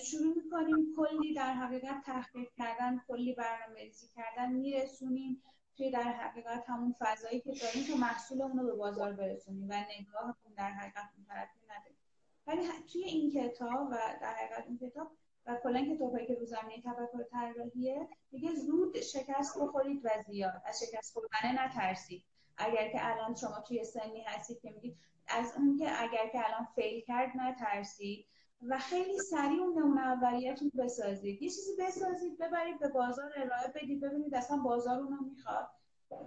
شروع می‌کنیم کلی در حقیقت تحقیق کردن کلی برنامه ریزی کردن میرسونیم توی در حقیقت همون فضایی که داریم که محصولمون رو به بازار برسونیم و نگاه در حقیقت اون طرفی نداریم. ولی توی این کتاب و در حقیقت این کتاب و کلا کتابی که رو زمینه تفکر طراحیه میگه زود شکست بخورید و زیاد. از شکست خوردن نترسید. اگر که الان شما توی سنی هستید که میگید از اون که اگر که الان فیل کرد نترسید و خیلی سریع اون نمونه اولیتون بسازید. یه چیزی بسازید ببرید به بازار ارائه بدید ببینید اصلا بازار اونو می‌خواد.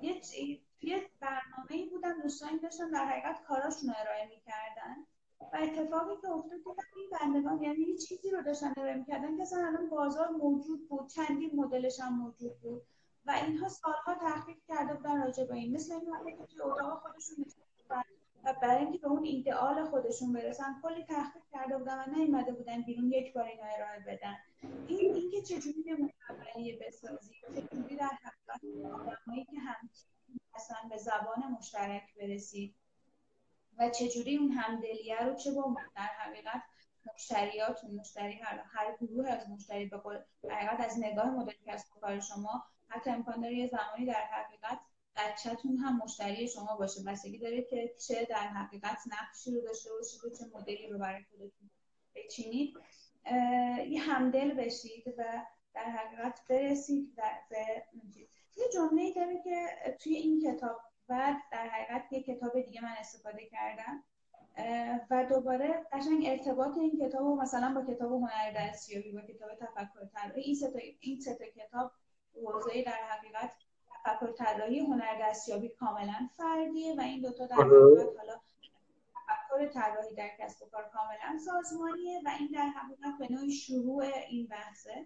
یه یه برنامه ای بودن دوستانی داشتن در حقیقت کاراشون ارائه می‌کردن. و اتفاقی که افتاد دیدم این بندگان یعنی یه چیزی رو داشتن ارائه می‌کردن. که اصلا الان بازار موجود بود چندین مدلش هم موجود بود و اینها سالها تحقیق کرده بودن راجع به این. مثل این که توی اتاق خودشون و برای اینکه به اون ایدئال خودشون برسن کلی تحقیق کرده بودن و نیومده بودن بیرون یک بار اینا ارائه بدن. این اینکه چجوری به اولیه بسازی چجوری در حقیقت آدمایی که به زبان مشترک برسید و چجوری اون همدلیه رو چه با در حقیقت مشتریاتون مشتری هر, هر گروه از مشتری به حقیقت از نگاه مدل کسب و کار شما حتی امکان داره یه زمانی در حقیقت بچهتون هم مشتری شما باشه. بستگی داره که چه در حقیقت نقشی رو داشته باشید و چه مدلی رو برای خودتون بچینید. یه همدل بشید و در حقیقت برسید به یه جمله داره که توی این کتاب و در حقیقت یه کتاب دیگه من استفاده کردم و دوباره قشنگ ارتباط این کتاب و مثلا با کتاب هنر دستیابی با کتاب تفکر طراحی این سه این سه کتاب حوزه در حقیقت تفکر طراحی هنر دستیابی کاملا فردیه و این دوتا در حقیقت حالا تفکر طراحی در کسب و کار کاملا سازمانیه و این در حقیقت به نوعی شروع این بحثه.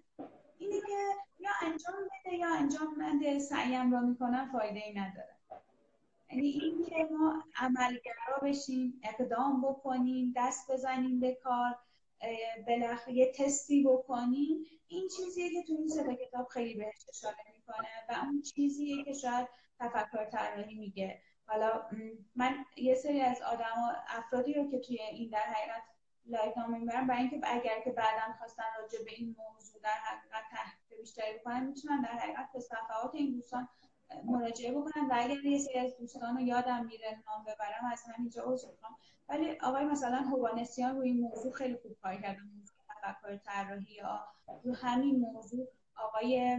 اینه که یا انجام بده یا انجام نده سعیم را می‌کنم فایده ای نداره. یعنی این که ما عملگرا بشیم اقدام بکنیم دست بزنیم به کار بالاخره یه تستی بکنیم این چیزیه که تو این سه کتاب خیلی بهش اشاره می‌کنه و اون چیزیه که شاید تفکر طراحی میگه. حالا من یه سری از آدم افرادی رو که توی این در حقیقت لایک نام می‌برم برای اینکه اگر که بعدا خواستن راجع به این موضوع در حقیقت تحقیق بیشتری بکنن می‌تونن در حقیقت به صفحات این دوستان مراجعه بکنن و اگر یه سری از دوستان رو یادم میره نام ببرم از همینجا عذر می‌خوام. ولی آقای مثلا هوانسیان روی این موضوع خیلی خوب کار کردن موضوع تفکر طراحی یا رو همین موضوع آقای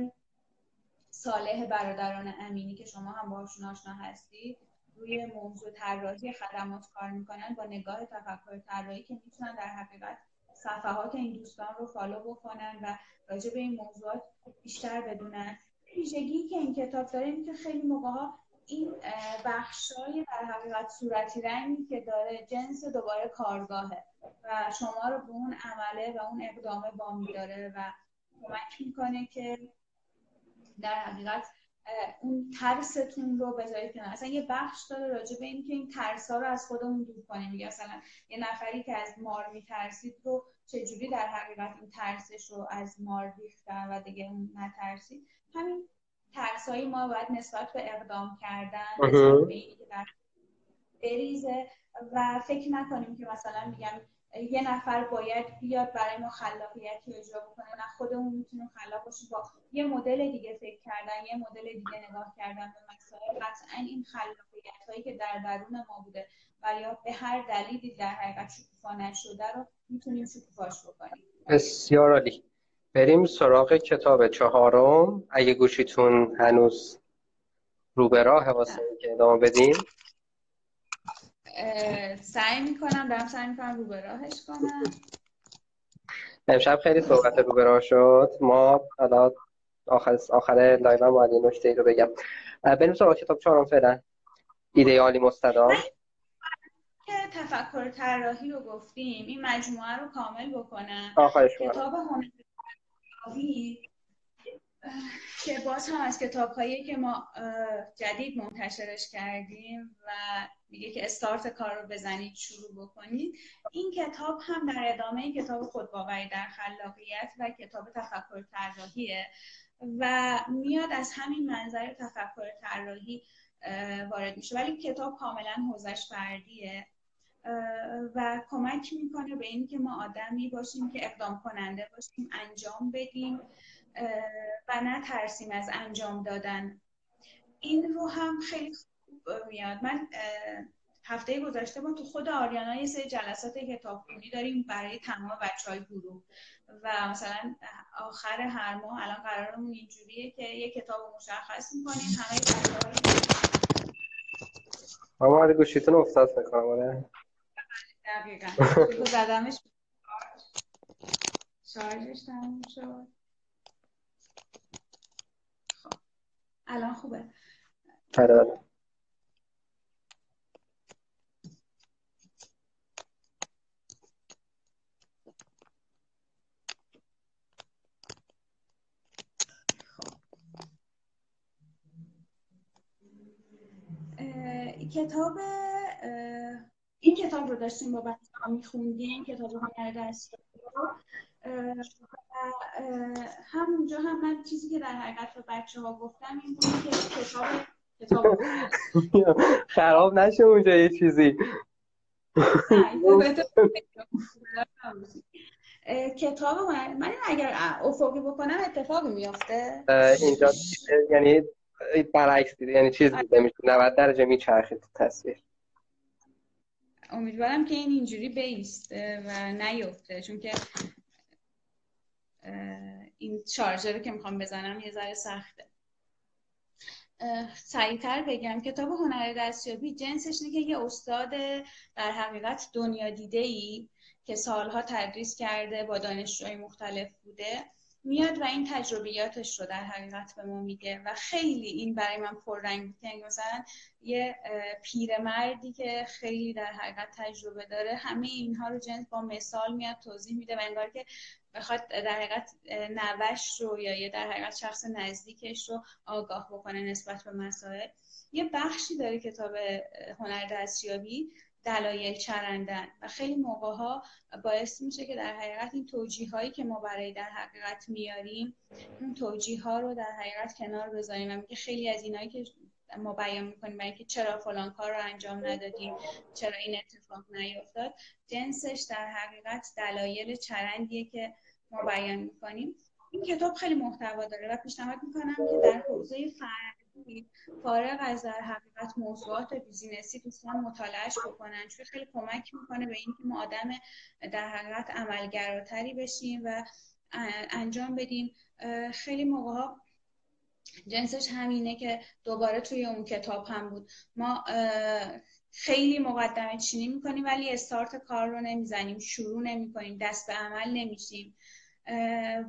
صالح برادران امینی که شما هم باهاشون آشنا هستید روی موضوع طراحی خدمات کار می‌کنن. با نگاه تفکر طراحی که می‌تونن در حقیقت صفحات این دوستان رو فالو بکنن و راجع به این موضوعات بیشتر بدونن. ویژگی که این کتاب داره این که خیلی موقع ها این بخشای در حقیقت صورتی رنگی که داره جنس دوباره کارگاهه و شما رو به اون عمله و اون اقدامه بامی داره و کمک می‌کنه که در حقیقت اون ترستون رو بذارید کنار. اصلا یه بخش داره راجع به اینکه این ترس ها رو از خودمون دور کنیم. میگه مثلا یه نفری که از مار میترسید رو چجوری در حقیقت این ترسش رو از مار ریختن و دیگه اون نترسید؟ همین ترسایی ما باید نسبت به اقدام کردن بریزه و فکر نکنیم که مثلا میگم یه نفر باید بیاد برای ما خلاقیتی اجرا بکنه نه خودمون می‌تونیم خلاق باشیم. با یه مدل دیگه فکر کردن یه مدل دیگه نگاه کردن به مسائل قطعا این خلاقیت هایی که در درون ما بوده و یا به هر دلیلی در حقیقت شکوفا نشده رو می‌تونیم شکوفاش بکنیم. بسیار عالی. بریم سراغ کتاب چهارم. اگه گوشیتون هنوز رو به راه واسه که ادامه بدیم. سعی می‌کنم دارم سعی می‌کنم رو به راهش کنم. امشب خیلی صحبت رو به راه شد. ما حالا آخر آخر live هم باید نکته ای رو بگم. بریم سراغ کتاب چهارم فعلا. ایده عالی مستدام. که تفکر طراحی رو گفتیم این مجموعه رو کامل بکنم. کتاب هنر که باز هم از کتاب هایی که ما جدید منتشرش کردیم و میگه که استارت کار رو بزنید شروع بکنید. این کتاب هم در ادامه کتاب خودباوری در خلاقیت و کتاب تفکر طراحیه و میاد از همین منظر تفکر طراحی وارد میشه. ولی کتاب کاملا حوزش فردیه. و کمک می‌کنه به اینکه ما آدمی باشیم که اقدام کننده باشیم انجام بدیم و نه ترسیم از انجام دادن. این رو هم خیلی خوب میاد. من هفته گذشته ما تو خود آریانا یه سری جلسات کتابخونی داریم برای تمام بچه های گروه. و مثلا آخر هر ماه الان قرارمون اینجوریه که یه کتاب مشخص می‌کنیم. همه بچه های افتاد می‌کنم دقیقا. زدمش. شارژش تموم شد. خب. الان خوبه. آره. کتاب این کتاب رو داشتیم با بچه ها میخوندیم کتاب هنر دست همونجا هم من چیزی که در حقیقت به بچه ها گفتم این بود که کتاب کتاب خراب نشه اونجا یه چیزی. کتاب من اگر افقی بکنم اتفاقی میافته. اینجا یعنی برعکس دیده یعنی چیز دیده میشه 90 درجه میچرخید تو تصویر. امیدوارم که این اینجوری بیسته و نیفته. چون که این شارژر که می‌خوام بزنم یه ذره سخته. سریعتر بگم کتاب هنر دستیابی جنسش اینه یه استاد در حقیقت دنیا دیده ای که سالها تدریس کرده با دانشجوهای مختلف بوده. میاد و این تجربیاتش رو در حقیقت به ما میگه و خیلی این برای من پررنگ بود. یعنی مثلا یه پیرمردی که خیلی در حقیقت تجربه داره همه اینها رو جنس با مثال میاد توضیح میده و انگار که بخواد در حقیقت نوش رو یا یه در حقیقت شخص نزدیکش رو آگاه بکنه نسبت به مسائل. یه بخشی داره کتاب هنر دستیابی. دلایل چرندن. و خیلی موقع ها باعث میشه که در حقیقت این توجیه هایی که ما برای در حقیقت میاریم اون توجیه ها رو در حقیقت کنار بذاریم و میگه خیلی از اینایی که ما بیان می‌کنیم برای که چرا فلان کار رو انجام ندادیم چرا این اتفاق نیفتاد جنسش در حقیقت دلایل چرندیه که ما بیان می‌کنیم. این کتاب خیلی محتوا داره و پیشنهاد می‌کنم که در حوزه فرد فارغ از در حقیقت موضوعات بیزینسی دوستان مطالعهش بکنن. چون خیلی کمک می‌کنه به اینکه ما آدم در حقیقت عملگراتری بشیم و انجام بدیم. خیلی موقع ها جنسش همینه که دوباره توی اون کتاب هم بود. ما خیلی مقدمه چینی می‌کنیم ولی استارت کار رو نمی‌زنیم شروع نمی‌کنیم دست به عمل نمیشیم.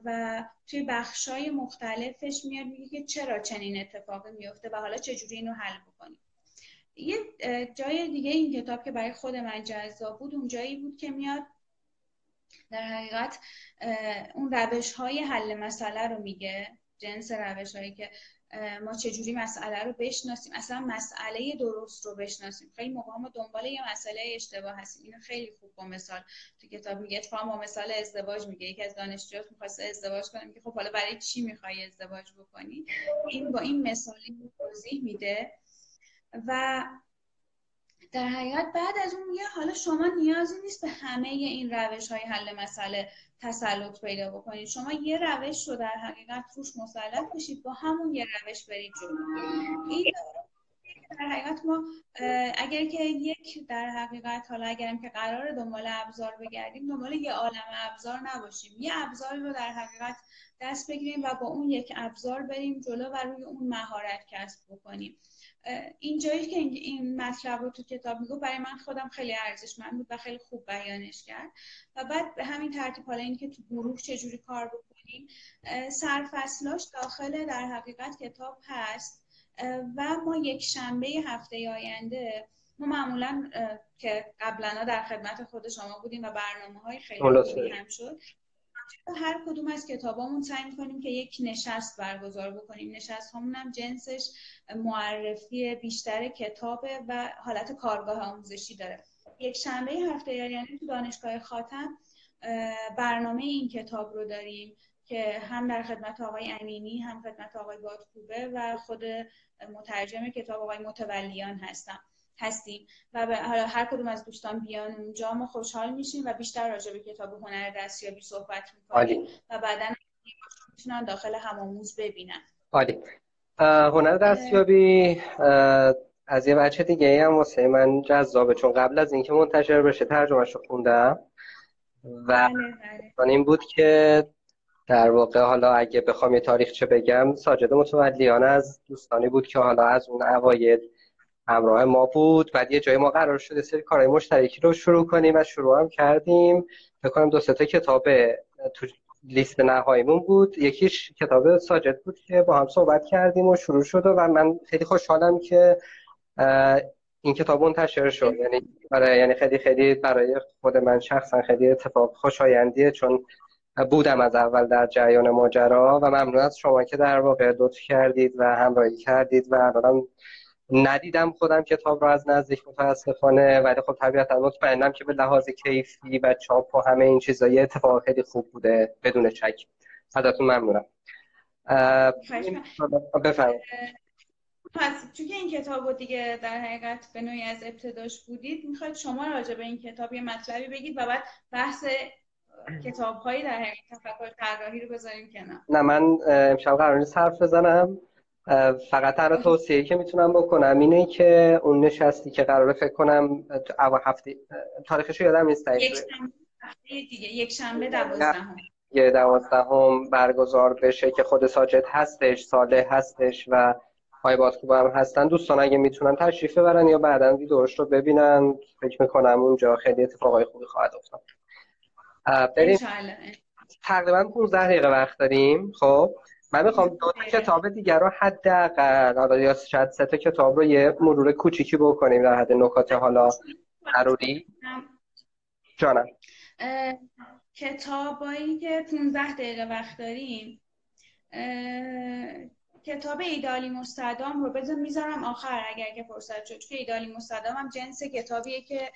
و توی بخشای مختلفش میاد میگه که چرا چنین اتفاقی میفته و حالا چجوری اینو حل بکنیم. یه جای دیگه این کتاب که برای خود من جذاب بود اون جایی بود که میاد در حقیقت اون روش های حل مسئله رو میگه جنس روش هایی که ما چجوری مسئله رو بشناسیم؟ اصلا مسئله درست رو بشناسیم. خیلی موقع ما دنبال یه مسئله اشتباه هستیم. اینو خیلی خوب با مثال تو کتاب میگه. اتفاقا با مثال ازدواج میگه. یکی از دانشجویات می‌خواسته ازدواج کنه. میگه خب حالا برای چی می‌خوای ازدواج بکنی؟ این با این مثالی توضیح میده. و در حقیقت بعد از اون میگه حالا شما نیازی نیست به همه این روش های حل مسئله تسلط پیدا بکنید. شما یه روش رو در حقیقت روش مسلط بشید با همون یه روش برید جلو. این در حقیقت ما اگر که یک در حقیقت حالا اگرم که قرار دنبال ابزار بگردیم دنبال یه عالم ابزار نباشیم. یه ابزاری رو در حقیقت دست بگیریم و با اون یک ابزار بریم جلو و روی اون مهارت کسب بکنیم. اینجایی که این مطلب رو تو کتاب میگو برای من خودم خیلی ارزشمند بود و خیلی خوب بیانش کرد. و بعد به همین ترتیب حالا اینکه تو گروه چجوری کار بکنیم سرفصلاش داخل در حقیقت کتاب هست. و ما یک شنبه هفته آینده ما معمولا که قبلا در خدمت خود شما بودیم و برنامه های خیلی هم شد. هر کدوم از کتابامون سعی می‌کنیم که یک نشست برگزار بکنیم. نشست همون هم جنسش معرفی بیشتر کتابه و حالت کارگاه آموزشی داره. یک شنبه هفته یعنی تو دانشگاه خاتم برنامه این کتاب رو داریم که هم در خدمت آقای امینی هم خدمت آقای بادکوبه و خود مترجم کتاب آقای متولیان هستم. هستیم و حالا هر کدوم از دوستان بیان اونجا ما خوشحال میشیم و بیشتر راجع به کتاب هنر دستیابی صحبت می‌کنیم و بعدا می‌تونن داخل هماموز ببینن. عالی. هنر دستیابی از یه بچه دیگه هم واسه من جذابه چون قبل از اینکه منتشر بشه ترجمهش رو خوندم و بله، بله. این بود که در واقع حالا اگه بخوام یه تاریخچه بگم ساجد متولیان از دوستانی بود که حالا از اون اوایل همراه ما بود. بعد یه جای ما قرار شده سری کارهای مشترکی رو شروع کنیم و شروع هم کردیم. فکر کنم دو تا کتاب تو لیست نهاییمون بود. یکیش کتاب ساجد بود که با هم صحبت کردیم و شروع شد و من خیلی خوشحالم که این کتاب منتشر شد. یعنی برای یعنی خیلی خیلی برای خود من شخصا خیلی اتفاق خوشایندیه چون بودم از اول در جریان ماجرا و ممنون از شما که در واقع لطف کردید و همراهی کردید و الانم ندیدم خودم کتاب رو از نزدیک متاسفانه ولی خب طبیعتا مطمئنم که به لحاظ کیفی و چاپ و همه این چیزایی اتفاق خیلی خوب بوده بدون شک. ازتون ممنونم. بفرمایید. پس چون این کتاب رو دیگه در حقیقت به نوعی از ابتداش بودید می‌خواید شما راجع به این کتاب یه مطلبی بگید و بعد بحث کتاب هایی در حقیقت تفکر طراحی رو بذاریم کنار. نه من امشب قرار نیست حرف بزنم. فقط تنها توصیه که می‌تونم بکنم اینه که اون نشستی که قراره فکر کنم اول هفته تاریخش یادم نیست یک شنبه دیگه یک شنبه دوازدهم. یه دوازدهم برگزار بشه که خود ساجد هستش ساله هستش و های بادکوب هم هستن. دوستان اگه می‌تونن تشریف ببرن یا بعدا ویدیوش رو ببینن فکر می‌کنم اونجا خیلی اتفاقای خوبی خواهد افتاد. بریم. تقریبا 15 دقیقه وقت داریم خب؟ من می‌خوام دو تا کتاب دیگر رو حداقل حالا یا شاید سه تا کتاب رو یه مرور کوچیکی بکنیم در حد نکات حالا ضروری. جانم. کتابایی که 15 دقیقه وقت داریم کتاب ایدالی مستدام رو بذار می‌ذارم آخر اگر که فرصت شد. که ایدالی مستدام هم جنس کتابیه که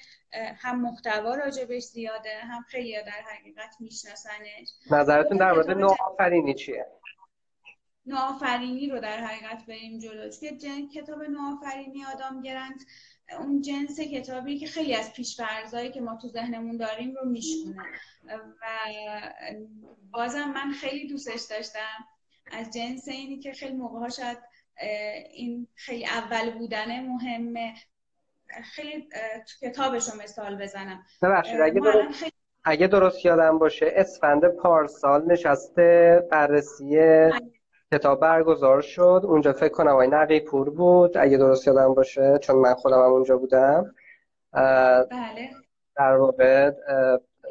هم محتوا راجبش زیاده هم خیلی در حقیقت میشناسنش. نظرتون در مورد نوآفرینی چیه؟ نوآفرینی رو در حقیقت بریم جلو. که جن... کتاب نوآفرینی آدم گرند اون جنس کتابی که خیلی از پیشفرزایی که ما تو ذهنمون داریم رو میشونه و بازم من خیلی دوستش داشتم از جنس اینی که خیلی موقع شاید این خیلی اول بودن مهمه. خیلی تو کتابش رو مثال بزنم. ببخشید اگه درست, اگه درست یادم باشه اسفند پارسال نشسته بررسی کتاب برگزار شد. اونجا فکر کنم آقای نقی پور بود. اگه درست یادم باشه چون من خودم هم اونجا بودم. بله. در واقع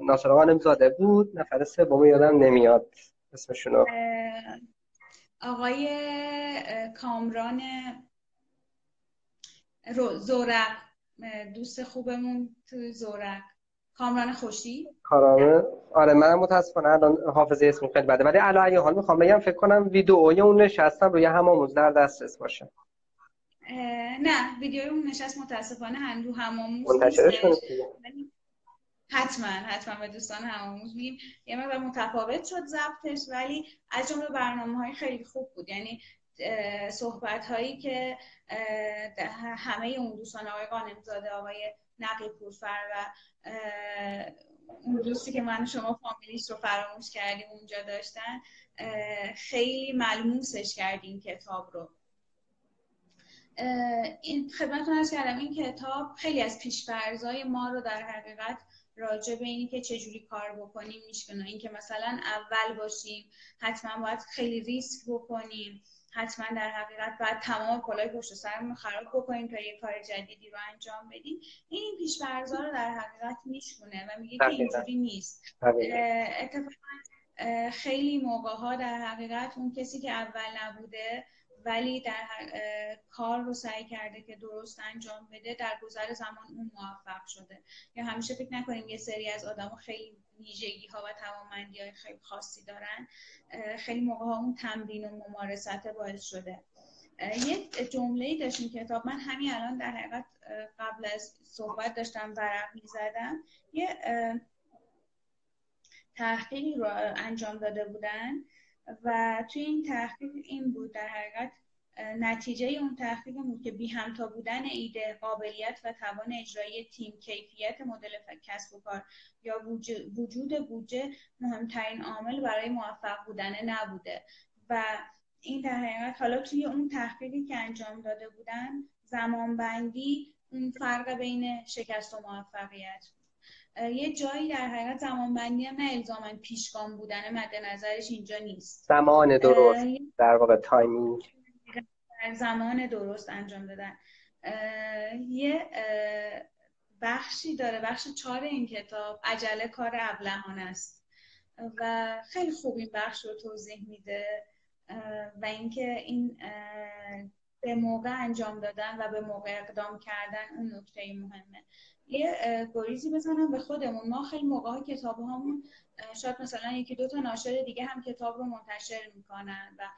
ناصر غانم زاده بود. نفر سوم یادم نمیاد اسمشونو. آقای کامران زورق. دوست خوبمون تو زورق. کامران خوشی کارامه آره من متاسفانه الان حافظه اسم خیلی بده. ولی الان اگه حال می‌خوام بگم فکر کنم ویدئوی اون نشستم روی هماموز در دسترس باشه. نه ویدیوی اون نشست متاسفانه هم رو هماموز منتشرش حتما حتما به دوستان هماموز میگیم. یه مقدار متفاوت شد ضبطش ولی از جمله برنامه های خیلی خوب بود. یعنی صحبت هایی که همه اون دوستان آقای قانمزاده آقای نقی پورفر و اون دوستی که من شما فامیلیش رو فراموش کردیم اونجا داشتن خیلی ملموسش کردیم کتاب رو. این خدمتتون از کردم این کتاب خیلی از پیشفرزای ما رو در حقیقت راجع به اینی که چجوری کار بکنیم میشکنه. اینکه مثلا اول باشیم حتما باید خیلی ریسک بکنیم. حتما در حقیقت باید تمام کلای پشت سرمون خراب بکنیم تا یه کار جدیدی رو انجام بدیم. این این رو در حقیقت میشونه و میگه که اینجوری نیست. اتفاقا خیلی موقع ها در حقیقت اون کسی که اول نبوده ولی در کار رو سعی کرده که درست انجام بده در گذر زمان اون موفق شده. یا همیشه فکر نکنیم یه سری از آدم خیلی ویژگی ها و توانمندی های خیلی خاصی دارن خیلی موقع ها اون تمرین و ممارست باعث شده. یه جمله داشتیم کتاب من همین الان در حقیقت قبل از صحبت داشتم ورق می‌زدم یه تحقیقی رو انجام داده بودن و توی این تحقیق این بود در حقیقت نتیجه اون تحقیق بود که بی همتا بودن ایده قابلیت و توان اجرایی تیم کیفیت مدل کسب و کار یا وجود بودجه مهمترین عامل برای موفق بودن نبوده. و این در حقیقت حالا توی اون تحقیقی که انجام داده بودن زمانبندی اون فرق بین شکست و موفقیت یه جایی در حقیقت زمان بندی هم نه الزاما پیشگام بودن مد نظرش اینجا نیست. زمان درست. در واقع timing زمان درست انجام دادن. یه بخشی داره بخش چهار این کتاب عجله کار ابلهانه است. و خیلی خوب این بخش رو توضیح میده. و اینکه این به موقع انجام دادن و به موقع اقدام کردن اون نکته مهمه. یه گریزی بزنم به خودمون. ما خیلی موقع کتاب همون شاید مثلا یکی دو تا ناشر دیگه هم کتاب رو منتشر می‌کنن و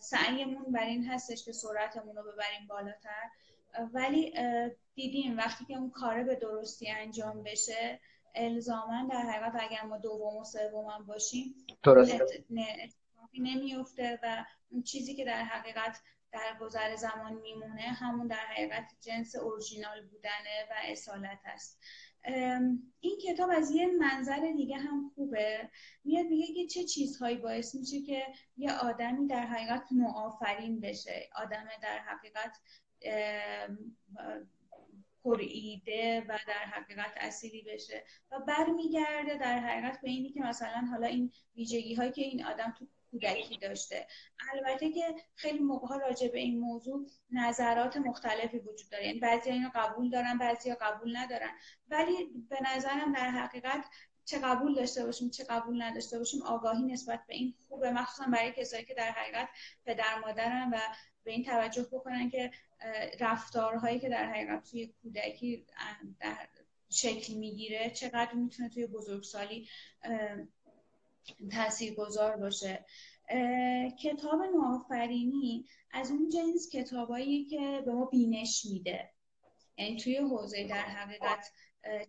سعیمون بر این هستش که سرعتمون رو ببریم بالاتر. ولی دیدیم وقتی که اون کاره به درستی انجام بشه الزاما در حقیقت اگر ما دوم و سوم باشیم درسته. نمیفته و اون چیزی که در حقیقت در گذر زمان میمونه. همون در حقیقت جنس اورژینال بودنه و اصالت است. این کتاب از یه منظر دیگه هم خوبه. میاد میگه که چه چیزهایی باعث میشه که یه آدمی در حقیقت نوآفرین بشه. آدم در حقیقت پر ایده و در حقیقت اصیلی بشه و برمیگرده در حقیقت به اینی که مثلا حالا این ویژگی هایی که این آدم تو کودکی داشته. البته که خیلی موقع راجع به این موضوع نظرات مختلفی وجود داره. یعنی بعضی اینو قبول دارن بعضی قبول ندارن. ولی به نظرم در حقیقت چه قبول داشته باشیم چه قبول نداشته باشیم آگاهی نسبت به این خوبه. مخصوصا برای کسایی که در حقیقت پدر مادرن و به این توجه بکنن که رفتارهایی که در حقیقت توی کودکی در شکل می‌گیره چقدر می‌تونه توی بزرگسالی تاثیرگذار باشه. کتاب نوآفرینی از اون جنس کتابایی که به ما بینش میده. یعنی توی حوزه در حقیقت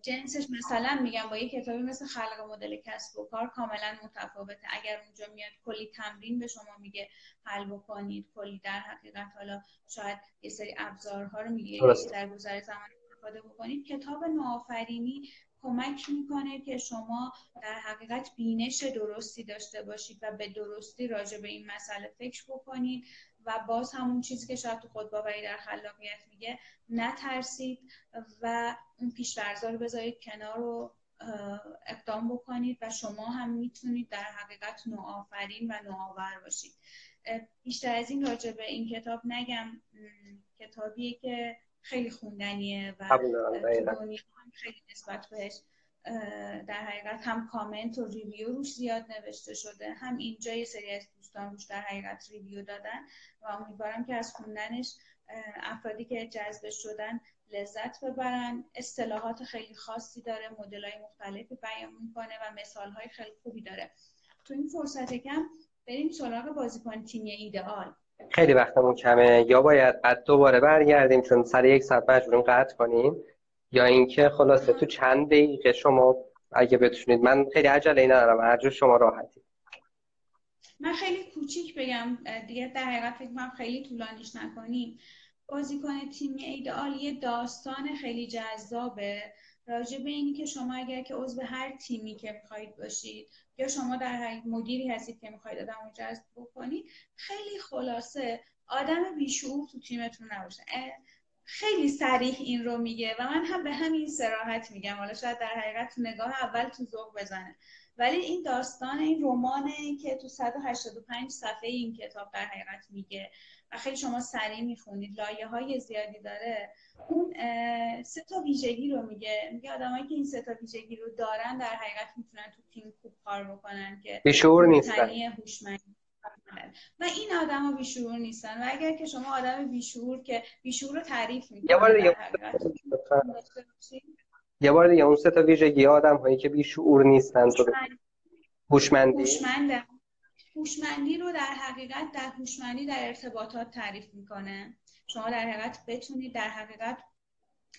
جنسش مثلا میگم با یه کتابی مثل خلق مدل کسب و کار کاملا متفاوته. اگر اونجا میاد کلی تمرین به شما میگه حل بکنید کلی در حقیقت حالا شاید یه سری ابزارها رو میگه در گذر زمان استفاده بکنید. کتاب نوآفرینی کمک می‌کنه که شما در حقیقت بینش درستی داشته باشید و به درستی راجع به این مسئله فکر بکنید و باز همون چیزی که شاید تو خودباوری در خلاقیت میگه نترسید و اون پیشورزا رو بذارید کنار رو اقدام بکنید و شما هم می‌تونید در حقیقت نوآفرین و نوآور باشید. بیشتر از این راجع به این کتاب نگم. کتابیه که خیلی خوندنیه و دنیا خیلی نسبت بهش در حقیقت هم کامنت و ریویو روش زیاد نوشته شده هم اینجا یه سری از دوستان روش در حقیقت ریویو دادن و امیدوارم که از خوندنش افرادی که جذب شدن لذت ببرن. اصطلاحات خیلی خاصی داره مدل های مختلفی بیان می‌کنه و مثال های خیلی خوبی داره. تو این فرصت کم بریم سراغ بازیکن تیمی ایدئال خیلی وقتمون کمه. یا باید بعد دوباره برگردیم چون سر یک ساعت مجبوریم قطع کنیم یا اینکه خلاصه تو چند دقیقه شما اگه بتونید. من خیلی عجله ای ندارم هر شما راحتی. من خیلی کوچیک بگم. دیگه در حقیقت فکر من خیلی طولانیش نکنیم. بازیکن تیم ایدئال یه داستان خیلی جذابه. راجع به اینی که شما اگر که عضو هر تیمی که می‌خواهید باشید یا شما در حقیقت مدیری هستید که می‌خواید آدم رو جذب بکنید خیلی خلاصه آدم بیشعور تو تیمتون نباشه. خیلی سریح این رو میگه و من هم به همین سراحت میگم. حالا شاید در حقیقت نگاه اول تو ذوق بزنه. ولی این داستان این رمانه که تو 185 صفحه این کتاب در حقیقت میگه و خیلی شما سریع می‌خونید. لایه های زیادی داره. اون سه تا ویژگی رو میگه. میگه آدمایی که این سه تا ویژگی رو دارن در حقیقت می‌تونن تو تیم خوب کار بکنن که بیشعور نیستن. و این آدما بیشعور نیستن. و اگر که شما آدم بیشعور که بیشعور رو تعریف می‌کنه یه بار دیگه یه بار دیگه اون سه تا ویژگی آدم هایی که بیشعور نیستن تو هوشمندی؟ هوشمندی رو در حقیقت در هوشمندی در ارتباطات تعریف می‌کنه. شما در حقیقت بتونید در حقیقت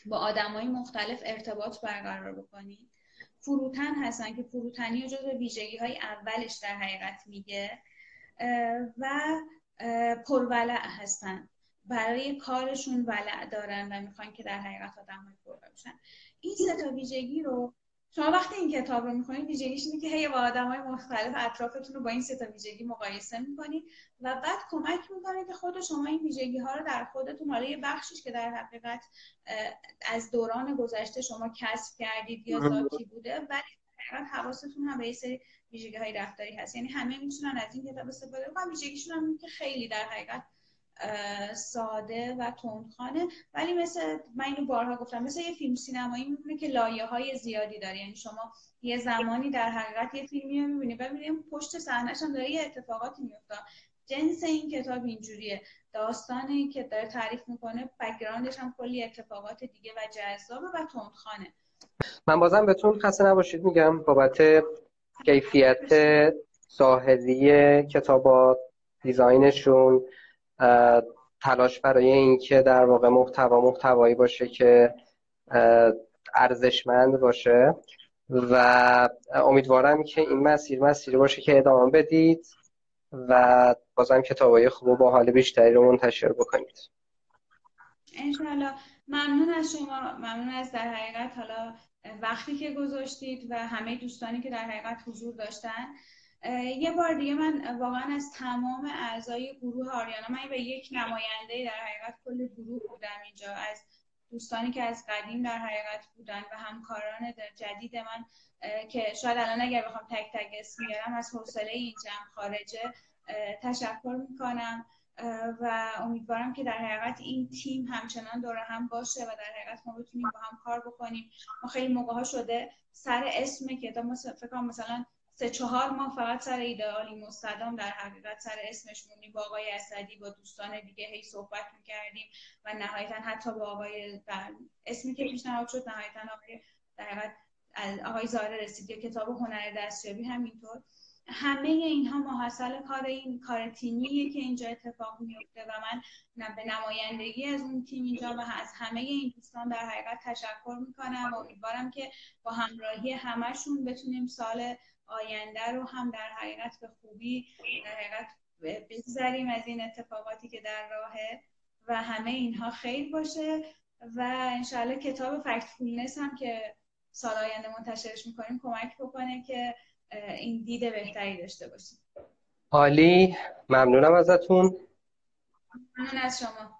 با آدمای مختلف ارتباط برقرار بکنید. فروتن هستن که فروتنی و جزو ویژگی های اولش در حقیقت میگه و پرولع هستن. برای کارشون ولع دارن و می‌خوان که در حقیقت آدم های پر بشن. این سه تا ویژگی رو شما وقتی این کتاب رو می‌خونید ویژگیش اینه که هی با آدم های مختلف اطرافتون رو با این سه تا ویژگی مقایسه می‌کنید و بعد کمک می‌کنید که خود شما این ویژگی ها رو در خودتون حالا یه بخشیش که در حقیقت از دوران گذشته شما کسب کردید یا ذاتی بوده ولی حواستون هم به یه سری ویژگی های رفتاری هست. یعنی همه می‌تونن از این کتاب استفاده کنن. ویژگیشون هم که خیلی در حقیقت ساده و تندخوانه. ولی مثل من اینو بارها گفتم مثل یه فیلم سینمایی میمونه که لایه های زیادی داره. یعنی شما یه زمانی در حقیقت یه فیلمی رو می‌بینی ببینیم پشت صحنهش هم داره یه اتفاقاتی میفته جنس این کتاب اینجوریه. داستانی که داره تعریف می‌کنه background ش هم کلی اتفاقات دیگه و جذابه و تندخوانه. من بازم بهتون خسته نباشید میگم بابت کیفیت ظاهری کتابات دیزاینشون تلاش برای اینکه در واقع محتوا محتوایی باشه که ارزشمند باشه و امیدوارم که این مسیر مسیری باشه که ادامه بدید و بازم کتابای خوب و با حال بیشتری رو منتشر بکنید. انشاءالله. ممنون از شما. ممنون از در حقیقت. حالا وقتی که گذاشتید و همه دوستانی که در حقیقت حضور داشتن یه بار دیگه من واقعا از تمام اعضای گروه آریانا من به یک نماینده در حقیقت کل گروه بودم اینجا. از دوستانی که از قدیم در حقیقت بودن و همکاران در جدید من که شاید الان اگر بخوام تک تک اسم بیارم از حوصله این جمع خارجه تشکر می‌کنم. و امیدوارم که در حقیقت این تیم همچنان دور هم باشه و در حقیقت ما بتونیم با هم کار بکنیم. ما خیلی موقع ها شده سر اسم کتاب فکر مثلا سه چهار ماه فقط سر ایدئالی مستدام در حقیقت سر اسمش مونی با آقای اسدی با دوستان دیگه هی صحبت می‌کردیم و نهایتا حتی با آقای اسمی که پیشنهاد شد نهایتا آقای در آقای زاره رسید یا کتاب هنر دستیابی همینطور. همه اینها محصل کار این کار تیمیه که اینجا اتفاق میفته و من به نمایندگی از اون تیم اینجا و از همه این دوستان در حقیقت تشکر می‌کنم و امیدوارم که با همراهی همشون بتونیم سال آینده رو هم در حقیقت به خوبی در حقیقت بگذریم از این اتفاقاتی که در راهه و همه اینها خیر باشه و انشاءالله کتاب فکت فولنس هم که سال آینده منتشرش می‌کنیم کمک بکنه که این دید بهتری داشته باشیم. عالی. ممنونم ازتون. ممنون از شما.